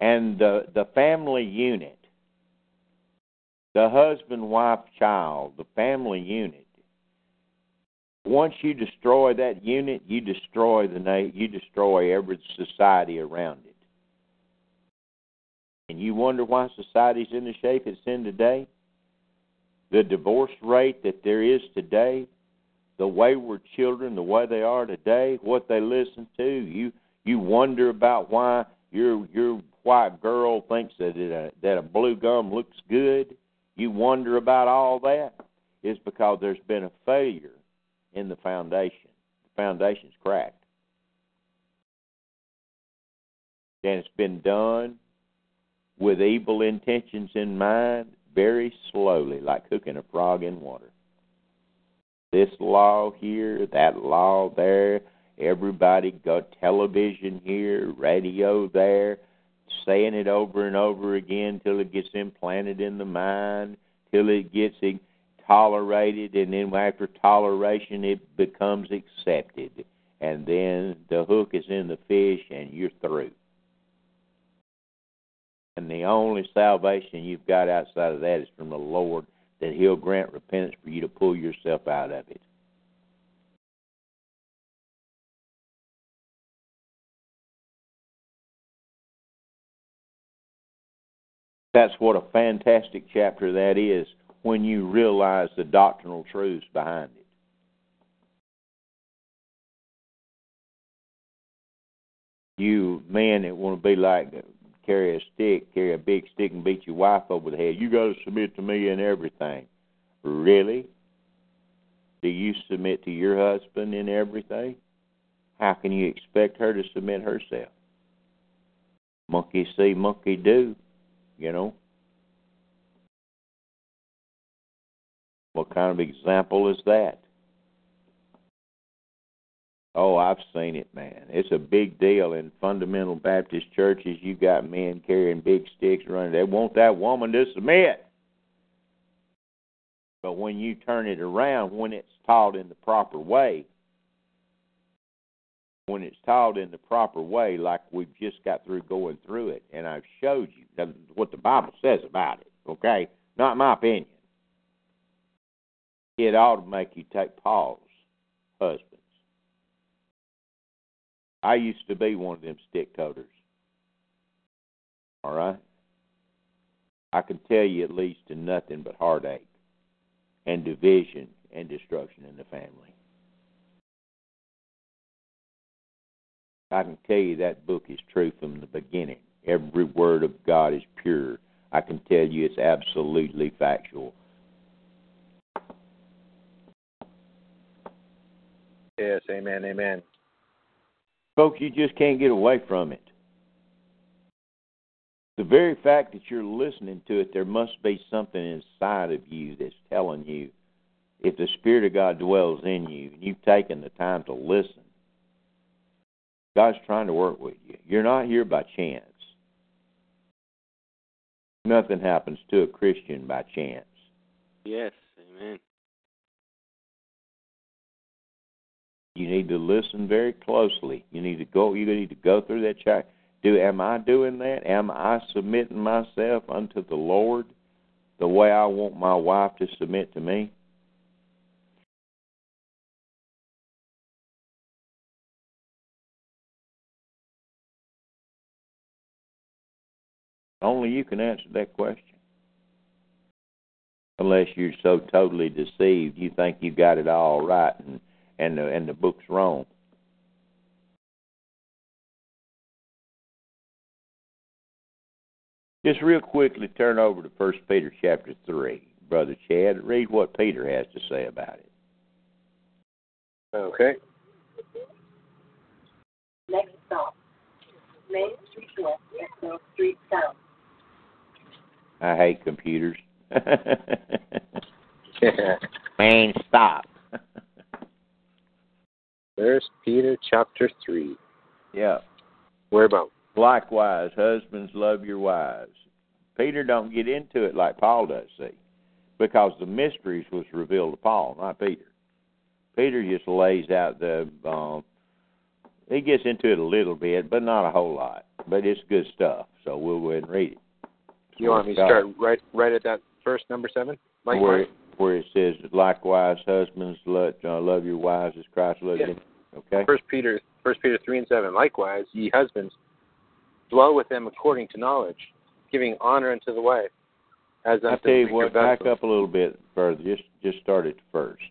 and the the family unit the husband, wife, child, the family unit. Once you destroy that unit, you destroy the you destroy every society around it. And you wonder why society's in the shape it's in today? The divorce rate that there is today, the wayward children, the way they are today, what they listen to, you you wonder about why your your white girl thinks that it, uh, that a blue gum looks good you wonder about all that is because there's been a failure in the foundation. The foundation's cracked. And it's been done with evil intentions in mind, very slowly, like cooking a frog in water. This law here, that law there, everybody got television here, radio there, saying it over and over again till it gets implanted in the mind, till it gets tolerated, and then after toleration, it becomes accepted. And then the hook is in the fish, and you're through. And the only salvation you've got outside of that is from the Lord, that He'll grant repentance for you to pull yourself out of it. That's what a fantastic chapter that is when you realize the doctrinal truths behind it. You men that want to be like carry a stick, carry a big stick and beat your wife over the head. You got to submit to me in everything. Really? Do you submit to your husband in everything? How can you expect her to submit herself? Monkey see, monkey do you know? What kind of example is that? Oh, I've seen it, man. It's a big deal in fundamental Baptist churches. You got men carrying big sticks running. They want that woman to submit. But when you turn it around, when it's taught in the proper way, when it's taught in the proper way, like we've just got through going through it, and I've showed you what the Bible says about it, okay? Not my opinion. It ought to make you take pause, husbands. I used to be one of them stick toters. All right? I can tell you it leads to nothing but heartache and division and destruction in the family. I can tell you that book is true from the beginning. Every word of God is pure. I can tell you it's absolutely factual. Yes, amen, amen. Folks, you just can't get away from it. The very fact that you're listening to it, there must be something inside of you that's telling you if the Spirit of God dwells in you and you've taken the time to listen God's trying to work with you. You're not here by chance. Nothing happens to a Christian by chance. Yes, amen. You need to listen very closely. You need to go. You need to go through that check. Do am I doing that? Am I submitting myself unto the Lord the way I want my wife to submit to me? Only you can answer that question. Unless you're so totally deceived, you think you've got it all right and and the and the book's wrong. Just real quickly turn over to First Peter chapter three, Brother Chad. Read what Peter has to say about it. Okay. Next stop. Main Street West, Expo Street South. I hate computers. *laughs* Main stop. First Peter chapter three. yeah. Where about? Likewise, husbands, love your wives. Peter don't get into it like Paul does, see, because the mysteries was revealed to Paul, not Peter. Peter just lays out the. Um, he gets into it a little bit, but not a whole lot. But it's good stuff, so we'll go ahead and read it. You want me to start right right at that first number seven? where Likewise? where it says, likewise, husbands, let uh, love your wives as Christ loved. Okay. First Peter First Peter three and seven. Likewise, ye husbands, dwell with them according to knowledge, giving honor unto the wife, as I tell you what, back up a little bit further. Just just start at first.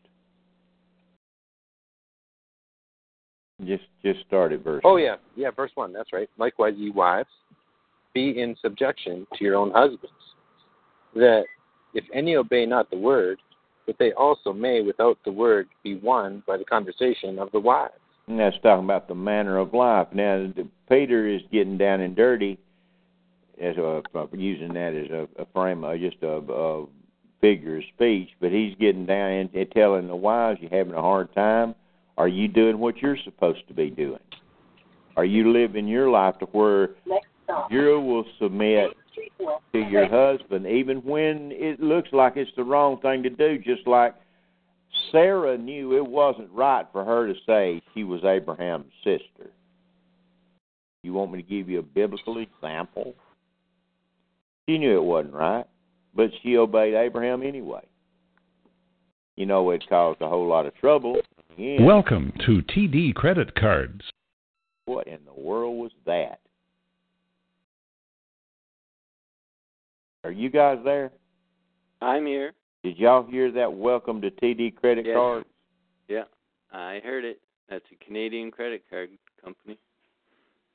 Just just start at verse. Oh yeah, yeah. Verse one. That's right. Likewise, ye wives, be in subjection to your own husbands, that if any obey not the word, that they also may without the word be won by the conversation of the wise. And that's talking about the manner of life. Now, the, Peter is getting down and dirty, as a, uh, using that as a, a frame, of just a, a figure of speech. But he's getting down and, and telling the wise, "You're having a hard time. Are you doing what you're supposed to be doing? Are you living your life to where Next you will submit Main Street West. To your husband, even when it looks like it's the wrong thing to do, just like Sarah knew it wasn't right for her to say she was Abraham's sister. You want me to give you a biblical example? She knew it wasn't right, but she obeyed Abraham anyway. You know, it caused a whole lot of trouble. Yeah. Welcome to TD Credit Cards. what in the world was that? Are you guys there? I'm here. Did y'all hear that? Welcome to TD Credit Yes. Card. Yeah, I heard it. That's a Canadian credit card company.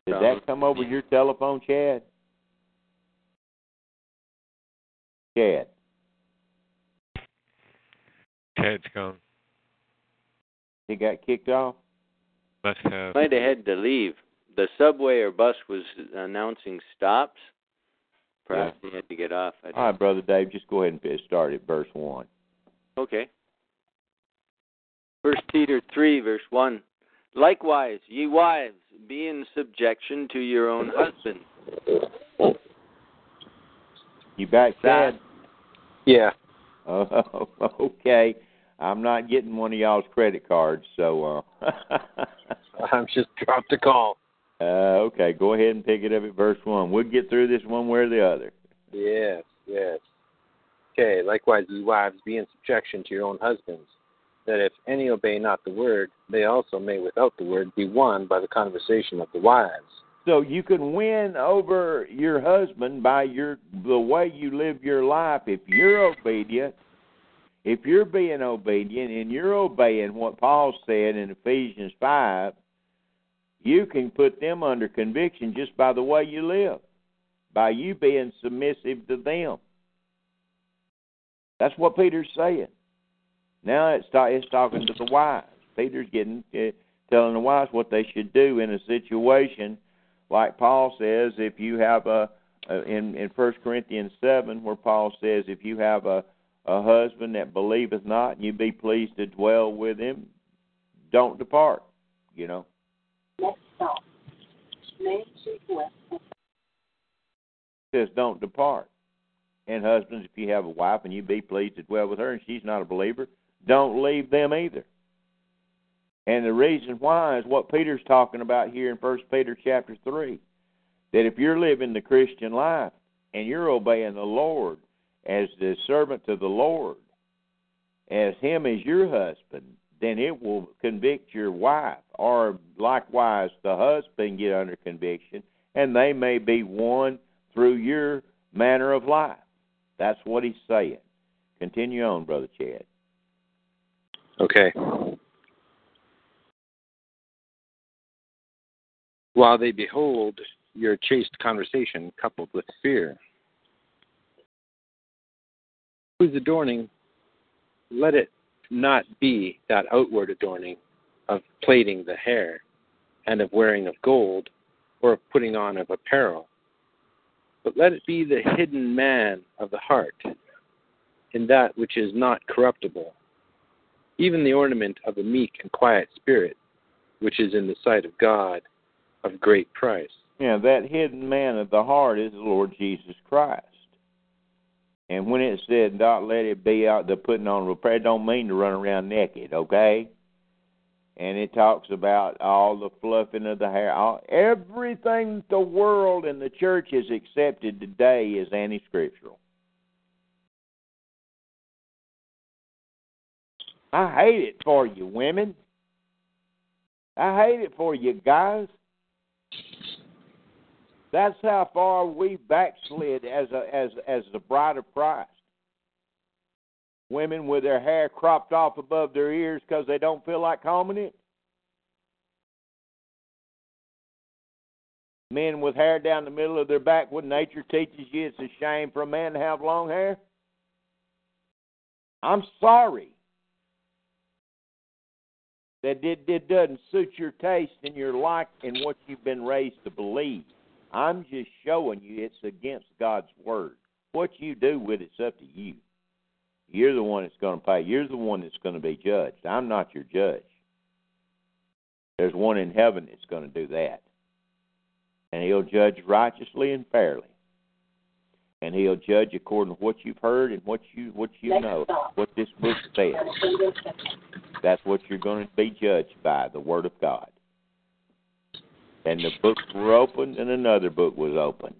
Did From- that come over your telephone, Chad? Chad. Ted's gone. He got kicked off? Must have. Might have had to leave. The subway or bus was announcing stops. Perhaps he had to get off. I All right, Brother Dave, just go ahead and start at verse 1. Okay. First Peter three, verse one. Likewise, ye wives, be in subjection to your own husbands. You back, Chad? Yeah. Oh, *laughs* okay. I'm not getting one of y'all's credit cards, so uh *laughs* I'm just dropped a call. Uh okay, go ahead and pick it up at verse 1. We'll get through this one way or the other. Yes, yes. Okay, likewise, ye wives, be in subjection to your own husbands, that if any obey not the word, they also may without the word be won by the conversation of the wives. So you can win over your husband by your the way you live your life if you're obedient. If you're being obedient and you're obeying what Paul said in Ephesians five, you can put them under conviction just by the way you live, by you being submissive to them. That's what Peter's saying. Now it's it's talking to the wives. Peter's getting uh, telling the wives what they should do in a situation like Paul says, if you have a, a in in First Corinthians seven, where Paul says, if you have a a husband that believeth not, and you be pleased to dwell with him, don't depart. You know, Next stop. Says don't depart. And husbands, if you have a wife and you be pleased to dwell with her and she's not a believer, don't leave them either. And the reason why is what Peter's talking about here in First Peter chapter three. That if you're living the Christian life and you're obeying the Lord as the servant to the Lord, as him as your husband, then it will convict your wife, or likewise the husband get under conviction, and they may be won through your manner of life. That's what he's saying. Continue on, Brother Chad. Okay. While they behold your chaste conversation coupled with fear, whose adorning, let it not be that outward adorning of plaiting the hair, and of wearing of gold, or of putting on of apparel, but let it be the hidden man of the heart, in that which is not corruptible, even the ornament of a meek and quiet spirit, which is in the sight of God of great price. Yeah, that hidden man of the heart is the Lord Jesus Christ. And when it said not let it be out the putting on repair, it don't mean to run around naked, okay? And it talks about all the fluffing of the hair. All, everything the world and the church has accepted today is anti scriptural. I hate it for you, women. I hate it for you guys. That's how far we backslid as a as as the bride of Christ. Women with their hair cropped off above their ears because they don't feel like combing it. Men with hair down the middle of their back when nature teaches you it's a shame for a man to have long hair. I'm sorry that it, it doesn't suit your taste and your like and what you've been raised to believe. I'm just showing you it's against God's word. What you do with it's up to you. You're the one that's going to pay. You're the one that's going to be judged. I'm not your judge. There's one in heaven that's going to do that. And he'll judge righteously and fairly. And he'll judge according to what you've heard and what you what you know, what this book says. That's what you're going to be judged by, the Word of God and the books were opened, and another book was opened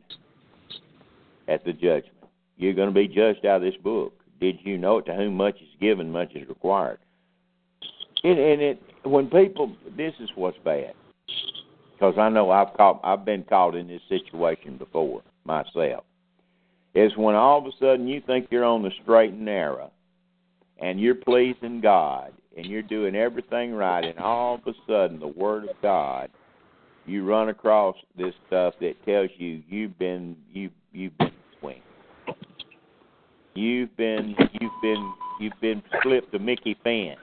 at the judgment. You're going to be judged out of this book. Did you know it? To whom much is given, much is required. And, and it when people, this is what's bad, because I know I've caught, I've been caught in this situation before myself. Is when all of a sudden you think you're on the straight and narrow, and you're pleasing God, and you're doing everything right, and all of a sudden the Word of God you run across this stuff that tells you you've been you you've been swing. You've been you've been you've been flipped a Mickey Finn.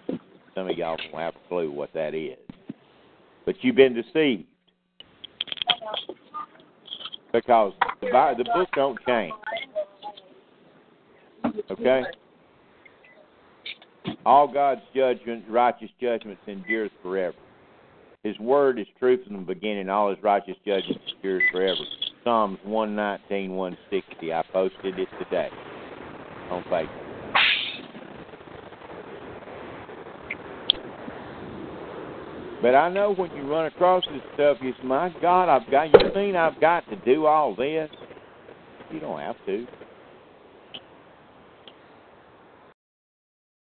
Some of y'all don't have a clue what that is. But you've been deceived. Because the the book don't change. Okay? All God's judgment, righteous judgments endures forever. His word is truth from the beginning. All his righteous judgments endures forever. Psalms 119, 160. I posted it today on Facebook. But I know when you run across this stuff, say, "My God, I've got." You mean I've got to do all this? You don't have to.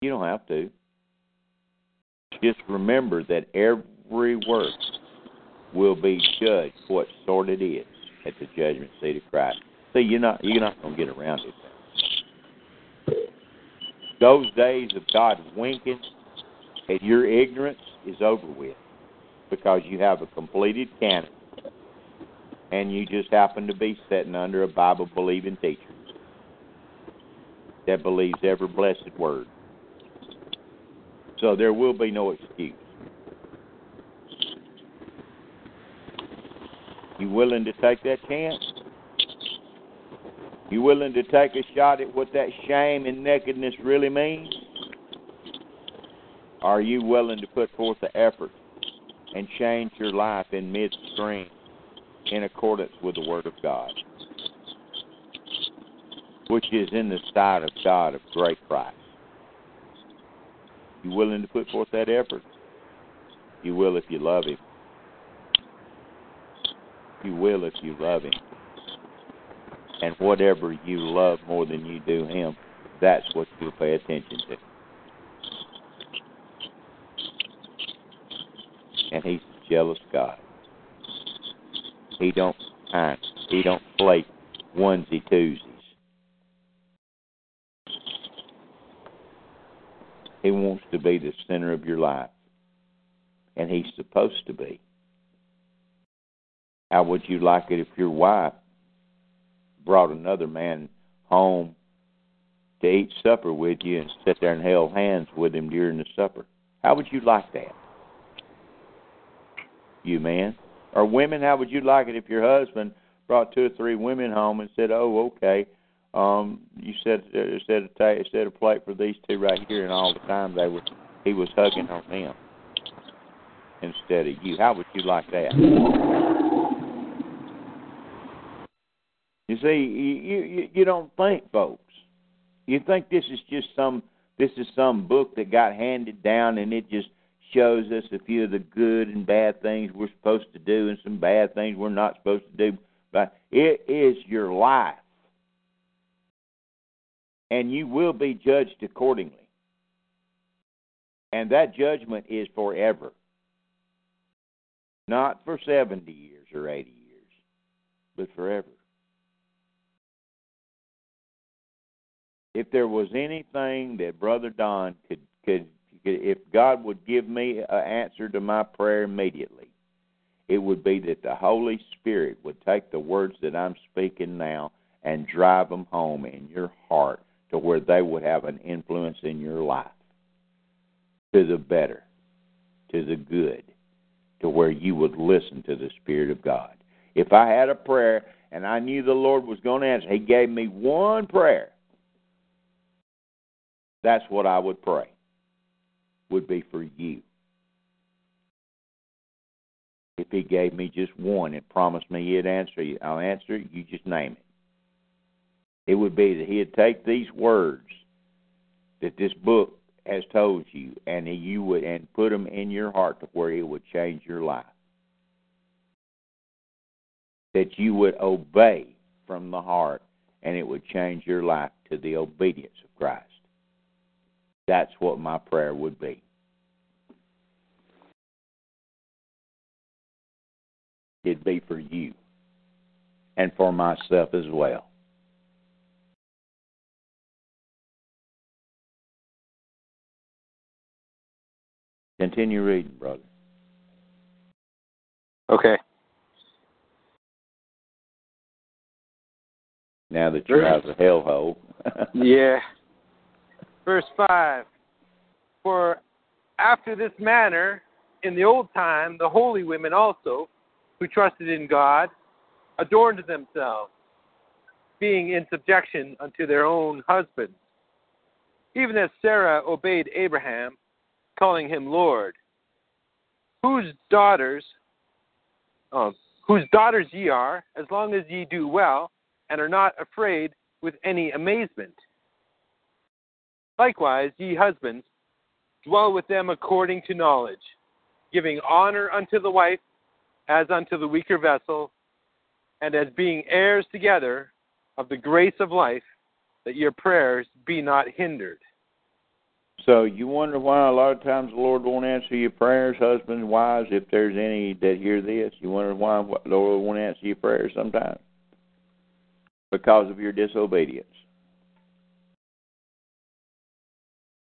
You don't have to. Just remember that every work will be judged what sort it is at the judgment seat of Christ. See, you're not you're not to get around it. Those days of God winking at your ignorance is over with because you have a completed canon and you just happen to be sitting under a Bible believing teacher that believes every blessed word. So there will be no excuse. You willing to take that chance? You willing to take a shot at what that shame and nakedness really means? Are you willing to put forth the effort and change your life in midstream in accordance with the Word of God? which is in the sight of God of great price. You willing to put forth that effort? You will if you love Him. You will if you love Him. And whatever you love more than you do Him, that's what you'll pay attention to. And He's a jealous God. He don't mind. He don't play onesie twosies. He wants to be the center of your life. And he's supposed to be. How would you like it if your wife brought another man home to eat supper with you and sit there and held hands with him during the supper? How would you like that? You man? Or women, how would you like it if your husband brought two or three women home and said, "Oh, okay, um, you said uh, set a ta- set a plate for these two right here," and all the time they were he was hugging on them instead of you. How would you like that? You see, you you, you don't think, folks. You think this is just some this is some book that got handed down and it just shows us a few of the good and bad things we're supposed to do and some bad things we're not supposed to do. But it is your life. And you will be judged accordingly. And that judgment is forever. Not for 70 years or 80 years, but forever. If there was anything that Brother Don could could if God would give me an answer to my prayer immediately, it would be that the Holy Spirit would take the words that I'm speaking now and drive them home in your heart to where they would have an influence in your life to the better, to the good, to where you would listen to the Spirit of God. If I had a prayer and I knew the Lord was going to answer, He gave me one prayer. That's what I would pray would be for you. If he gave me just one and promised me he'd answer you, I'll answer it, you just name it. It would be that he'd take these words that this book has told you and you would and put them in your heart to where it would change your life. That you would obey from the heart and it would change your life to the obedience of Christ. That's what my prayer would be. It'd be for you and for myself as well. Continue reading, brother. Okay. Now that you're out of the hellhole. *laughs* yeah. Verse 5 For after this manner, in the old time, the holy women also, who trusted in God, adorned themselves, being in subjection unto their own husbands, even as Sarah obeyed Abraham, calling him Lord, whose daughters, oh, whose daughters ye are, as long as ye do well, and are not afraid with any amazement. Likewise, ye husbands, dwell with them according to knowledge, giving honor unto the wife as unto the weaker vessel, and as being heirs together of the grace of life, that your prayers be not hindered. So you wonder why a lot of times the Lord won't answer your prayers, husbands, wives, if there's any that hear this. You wonder why the Lord won't answer your prayers sometimes? Because of your disobedience.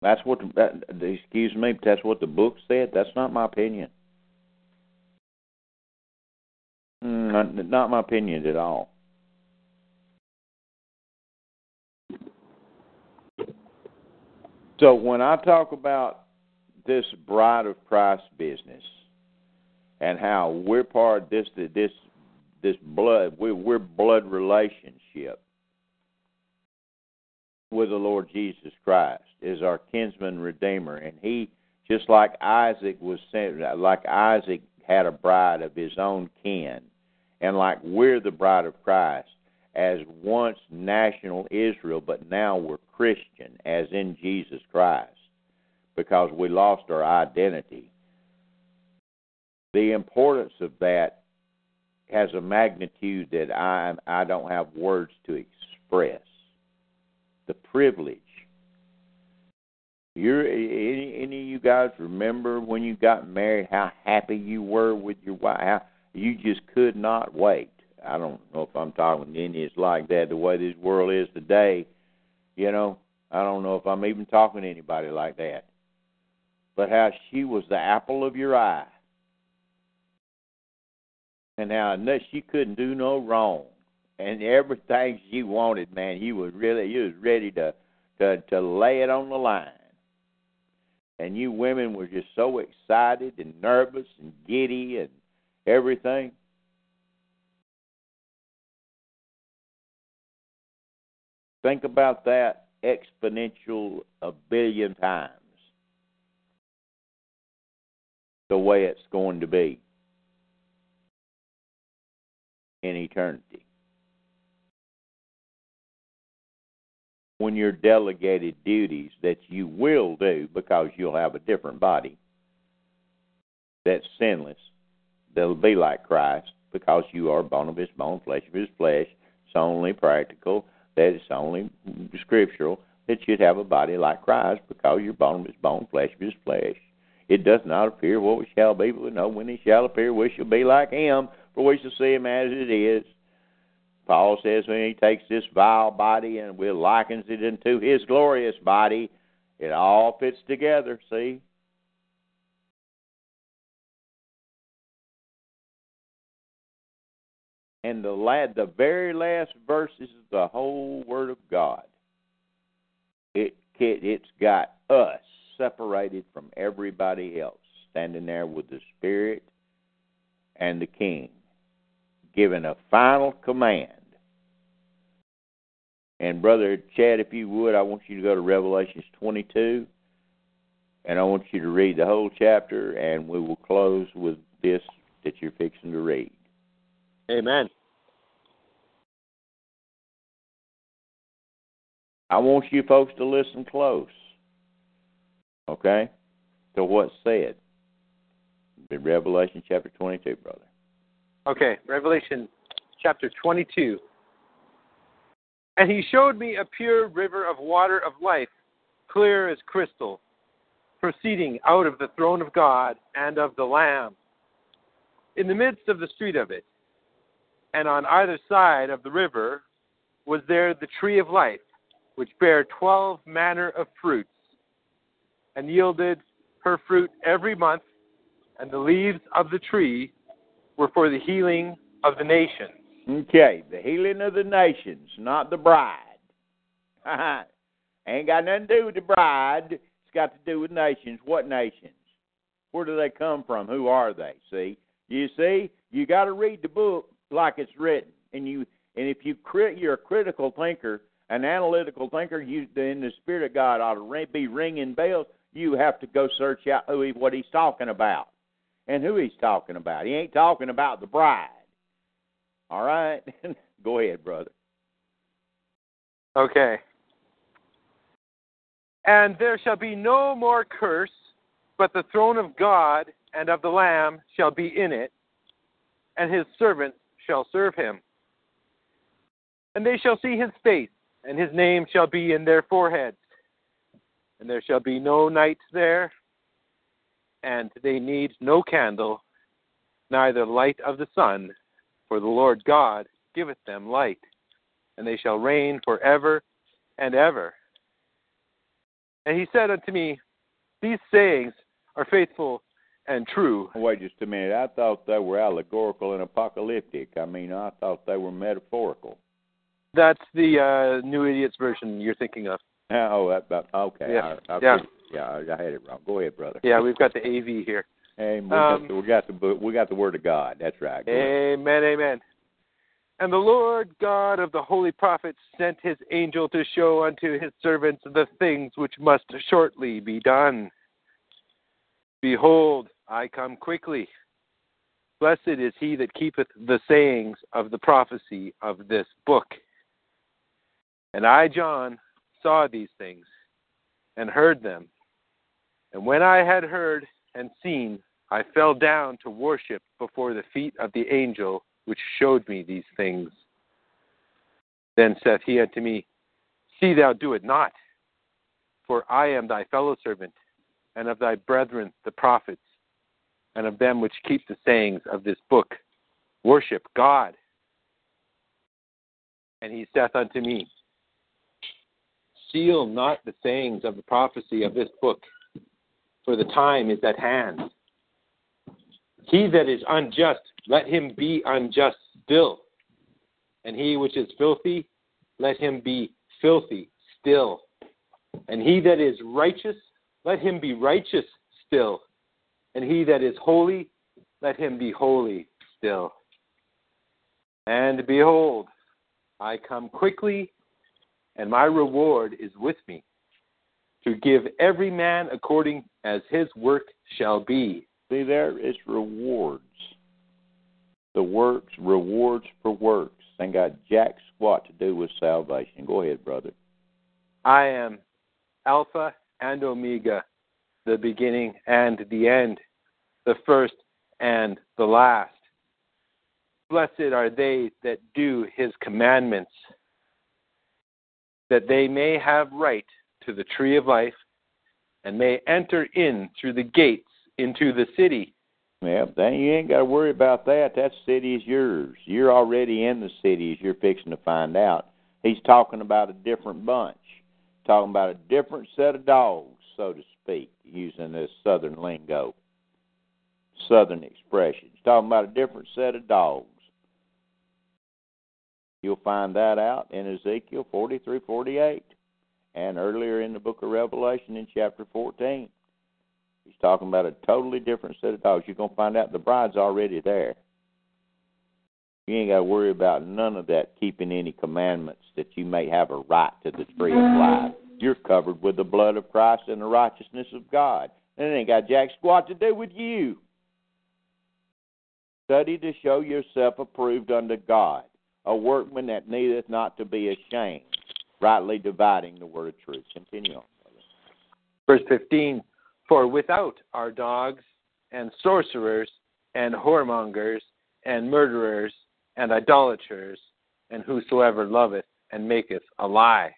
That's what that, excuse me, but that's what the book said. That's not my opinion. Hmm, not, not my opinion at all. So when I talk about this bride of Christ business and how we're part of this this this blood we're, we're blood relationship with the Lord Jesus Christ is our kinsman redeemer and he just like Isaac was sent like Isaac had a bride of his own kin and like we're the bride of Christ as once national Israel, but now we're Christian, as in Jesus Christ, because we lost our identity. The importance of that has a magnitude that I I don't have words to express. The privilege. You're any any of you guys remember when you got married how happy you were with your wife? How you just could not wait. I don't know if I'm talking to any it's like that the way this world is today. You know, I don't know if I'm even talking to anybody like that. But how she was the apple of your eye and now she couldn't do no wrong, and everything she wanted, man, you was really you was ready to to to lay it on the line. And you women were just so excited and nervous and giddy and everything. Think about that exponential a billion times the way it's going to be in eternity. When you're delegated duties that you will do because you'll have a different body that's sinless, that'll be like Christ because you are bone of his bone, flesh of his flesh. It's only practical, that it's only scriptural that you'd have a body like Christ because you're bone of his bone, flesh of his flesh. It does not appear what we shall be, but we know when he shall appear we shall be like him, for we shall see him as it is. Paul says when he takes this vile body and will likens it into his glorious body, it all fits together, see? And the lad, the very last verses of the whole Word of God, it, it it's got us separated from everybody else, standing there with the Spirit and the King giving a final command. And Brother Chad, if you would, I want you to go to Revelations 22, and I want you to read the whole chapter, and we will close with this that you're fixing to read. Amen. I want you folks to listen close, okay, to what's said in Revelation chapter 22, brother. Okay, Revelation chapter 22. And he showed me a pure river of water of life, clear as crystal, proceeding out of the throne of God and of the Lamb, in the midst of the street of it. And on either side of the river was there the tree of life, which bare twelve manner of fruits, and yielded her fruit every month, and the leaves of the tree were for the healing of the nations. Okay, the healing of the nations, not the bride. *laughs* Ain't got nothing to do with the bride. It's got to do with nations. What nations? Where do they come from? Who are they? See, you see, you got to read the book like it's written, and you and if you crit, you're a critical thinker, an analytical thinker, you in the spirit of God ought to be ringing bells. You have to go search out who he, what he's talking about and who he's talking about. He ain't talking about the bride. All right? *laughs* Go ahead, brother. Okay. And there shall be no more curse, but the throne of God and of the Lamb shall be in it, and his servants shall serve him. And they shall see his face, and his name shall be in their foreheads. And there shall be no night there, and they need no candle, neither light of the sun, for the Lord God giveth them light, and they shall reign for ever and ever. And he said unto me, These sayings are faithful and true. Wait just a minute. I thought they were allegorical and apocalyptic. I mean, I thought they were metaphorical. That's the uh, New Idiot's version you're thinking of. Oh, that, that, okay. Yeah. I, I yeah. Yeah, I had it wrong. Go ahead, brother. Yeah, we've got the AV here. We, Um, got the, we got the we got the word of God. That's right. Amen, amen. And the Lord God of the holy prophets sent his angel to show unto his servants the things which must shortly be done. Behold, I come quickly. Blessed is he that keepeth the sayings of the prophecy of this book. And I, John, saw these things and heard them. And when I had heard and seen, I fell down to worship before the feet of the angel which showed me these things. Then saith he unto me, See thou do it not, for I am thy fellow servant, and of thy brethren the prophets, and of them which keep the sayings of this book. Worship God. And he saith unto me, Seal not the sayings of the prophecy of this book, for the time is at hand. He that is unjust, let him be unjust still. And he which is filthy, let him be filthy still. And he that is righteous, let him be righteous still. And he that is holy, let him be holy still. And behold, I come quickly, and my reward is with me, to give every man according as his work shall be. See, there is rewards. The works, rewards for works. Ain't got jack squat to do with salvation. Go ahead, brother. I am Alpha and Omega, the beginning and the end, the first and the last. Blessed are they that do his commandments, that they may have right to the tree of life and may enter in through the gates into the city. Yeah, then you ain't got to worry about that. That city is yours. You're already in the city, as you're fixing to find out. He's talking about a different bunch, talking about a different set of dogs, so to speak, using this southern lingo, southern expression. He's talking about a different set of dogs. You'll find that out in Ezekiel 43 48 and earlier in the book of Revelation in chapter 14. He's talking about a totally different set of dogs. You're going to find out the bride's already there. You ain't got to worry about none of that keeping any commandments that you may have a right to the tree of life. You're covered with the blood of Christ and the righteousness of God. And it ain't got jack squat to do with you. Study to show yourself approved unto God, a workman that needeth not to be ashamed, rightly dividing the word of truth. Continue on. Verse 15 For without are dogs and sorcerers and whoremongers and murderers and idolaters and whosoever loveth and maketh a lie.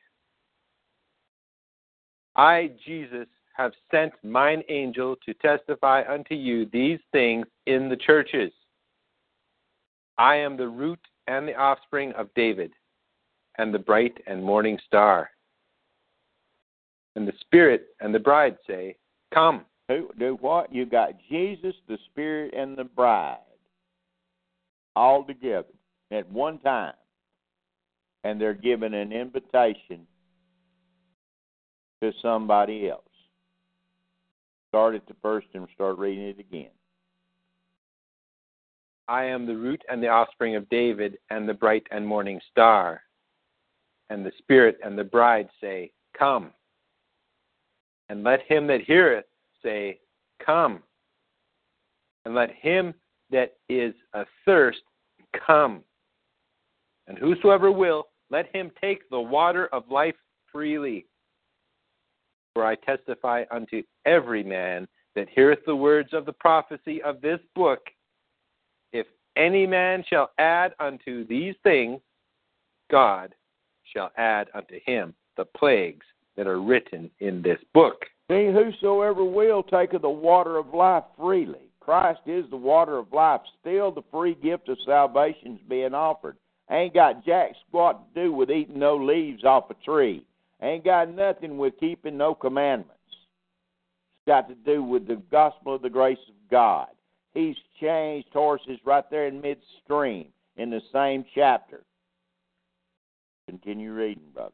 I, Jesus, have sent mine angel to testify unto you these things in the churches. I am the root and the offspring of David, and the bright and morning star. And the Spirit and the bride say, Come. Who do what? You got Jesus, the Spirit, and the bride all together at one time. And they're given an invitation to somebody else. Start at the first and start reading it again. I am the root and the offspring of David, and the bright and morning star. And the Spirit and the bride say, Come. And let him that heareth say, Come. And let him that is athirst come. And whosoever will, let him take the water of life freely. For I testify unto every man that heareth the words of the prophecy of this book, if any man shall add unto these things, God shall add unto him the plagues that are written in this book. See, whosoever will take of the water of life freely. Christ is the water of life. Still, the free gift of salvation is being offered. Ain't got jack squat to do with eating no leaves off a tree. Ain't got nothing with keeping no commandments. It's got to do with the gospel of the grace of God. He's changed horses right there in midstream in the same chapter. Continue reading, brother.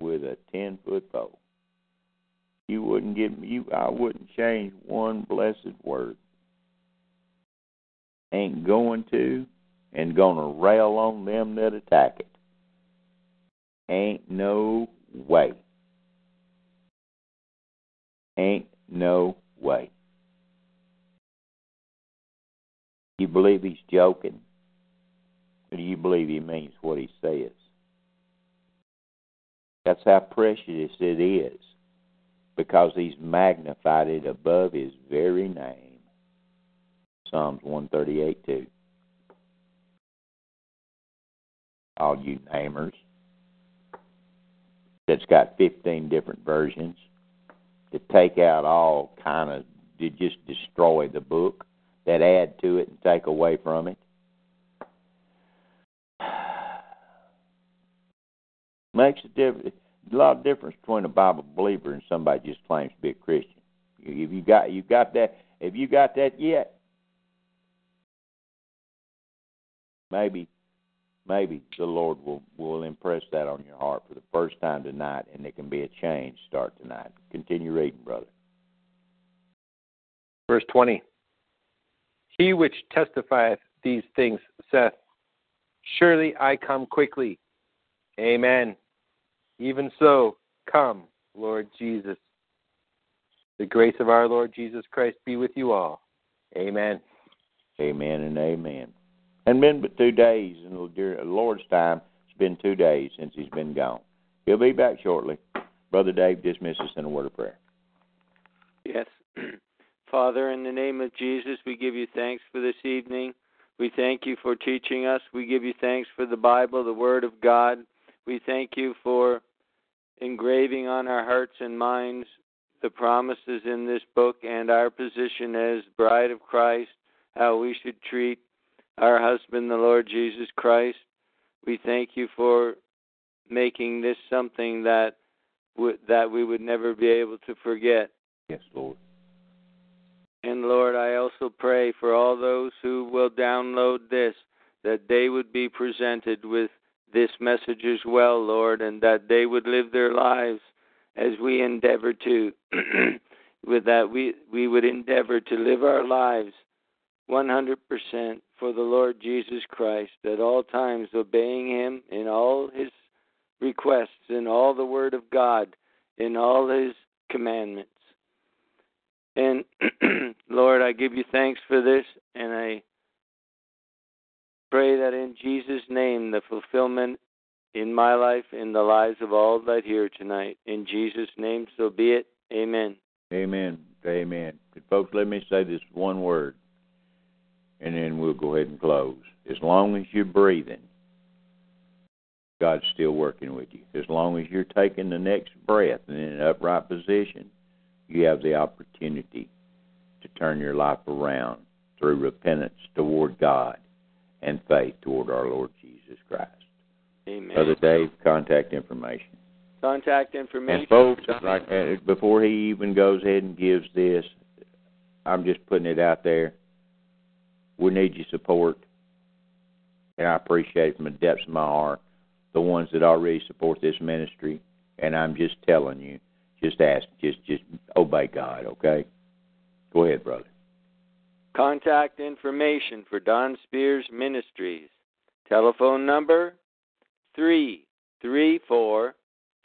with a ten foot pole. You wouldn't give me you I wouldn't change one blessed word. Ain't going to and gonna rail on them that attack it. Ain't no way. Ain't no way. You believe he's joking? Or do you believe he means what he says? That's how precious it is because he's magnified it above his very name. Psalms 138 2. All you namers that's got 15 different versions to take out all kind of to just destroy the book that add to it and take away from it *sighs* makes a difference a lot of difference between a bible believer and somebody just claims to be a christian if you got you got that if you got that yet maybe maybe the Lord will will impress that on your heart for the first time tonight, and it can be a change start tonight. Continue reading, brother. Verse 20 He which testifieth these things saith, Surely I come quickly. Amen. Even so, come, Lord Jesus. The grace of our Lord Jesus Christ be with you all. Amen. Amen and amen. And been but two days in the Lord's time. It's been two days since he's been gone. He'll be back shortly. Brother Dave, dismiss us in a word of prayer. Yes. *clears throat* Father, in the name of Jesus, we give you thanks for this evening. We thank you for teaching us. We give you thanks for the Bible, the Word of God. We thank you for engraving on our hearts and minds the promises in this book and our position as bride of Christ, how we should treat our husband, the Lord Jesus Christ. We thank you for making this something that w- that we would never be able to forget. Yes, Lord. And Lord, I also pray for all those who will download this that they would be presented with this message as well, Lord, and that they would live their lives as we endeavor to *clears throat* with that we we would endeavor to live our lives 100% for the Lord Jesus Christ at all times, obeying Him in all His requests, in all the Word of God, in all His commandments. And *clears throat* Lord, I give you thanks for this, and I pray that in Jesus' name the fulfillment in my life, in the lives of all that hear tonight. In Jesus' name, so be it. Amen. Amen. Amen. Folks, let me say this one word and then we'll go ahead and close. As long as you're breathing, God's still working with you. As long as you're taking the next breath and in an upright position, you have the opportunity to turn your life around through repentance toward God and faith toward our Lord Jesus Christ. Amen. Brother Dave, contact information. Contact information. And folks, like uh, before he even goes ahead and gives this, I'm just putting it out there we need your support, and I appreciate it from the depths of my heart the ones that already support this ministry. And I'm just telling you, just ask, just just obey God, okay? Go ahead, brother. Contact information for Don Spears Ministries. Telephone number three three four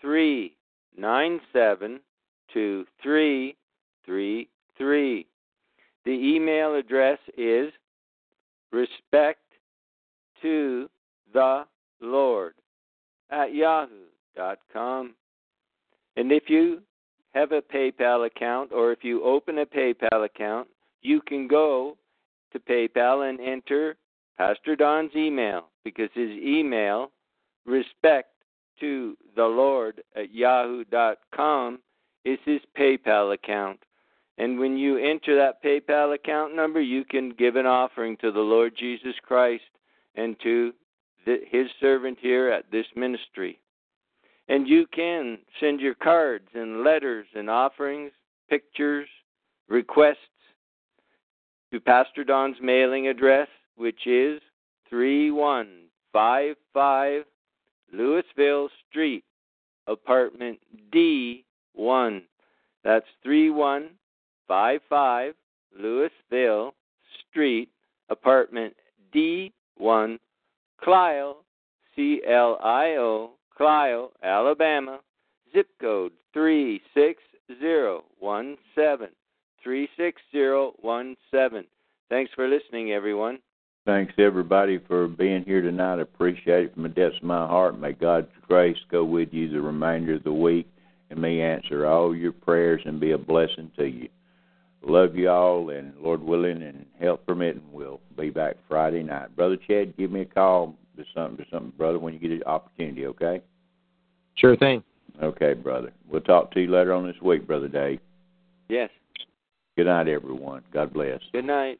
three nine seven two three three three. The email address is respect to the Lord at yahoo.com. And if you have a PayPal account or if you open a PayPal account, you can go to PayPal and enter Pastor Don's email because his email, respect to the Lord at yahoo.com, is his PayPal account. And when you enter that PayPal account number, you can give an offering to the Lord Jesus Christ and to the, his servant here at this ministry. And you can send your cards and letters and offerings, pictures, requests to Pastor Don's mailing address, which is 3155 Louisville Street, apartment D1. That's 3155 Louisville Street, apartment D1, Clio, C L I O, Clio, Alabama, zip code 36017. 36017. Thanks for listening, everyone. Thanks everybody for being here tonight. I appreciate it from the depths of my heart. May God's grace go with you the remainder of the week and may answer all your prayers and be a blessing to you. Love you all and Lord willing and health permitting we'll be back Friday night. Brother Chad, give me a call to something to something, brother, when you get an opportunity, okay? Sure thing. Okay, brother. We'll talk to you later on this week, Brother Dave. Yes. Good night, everyone. God bless. Good night.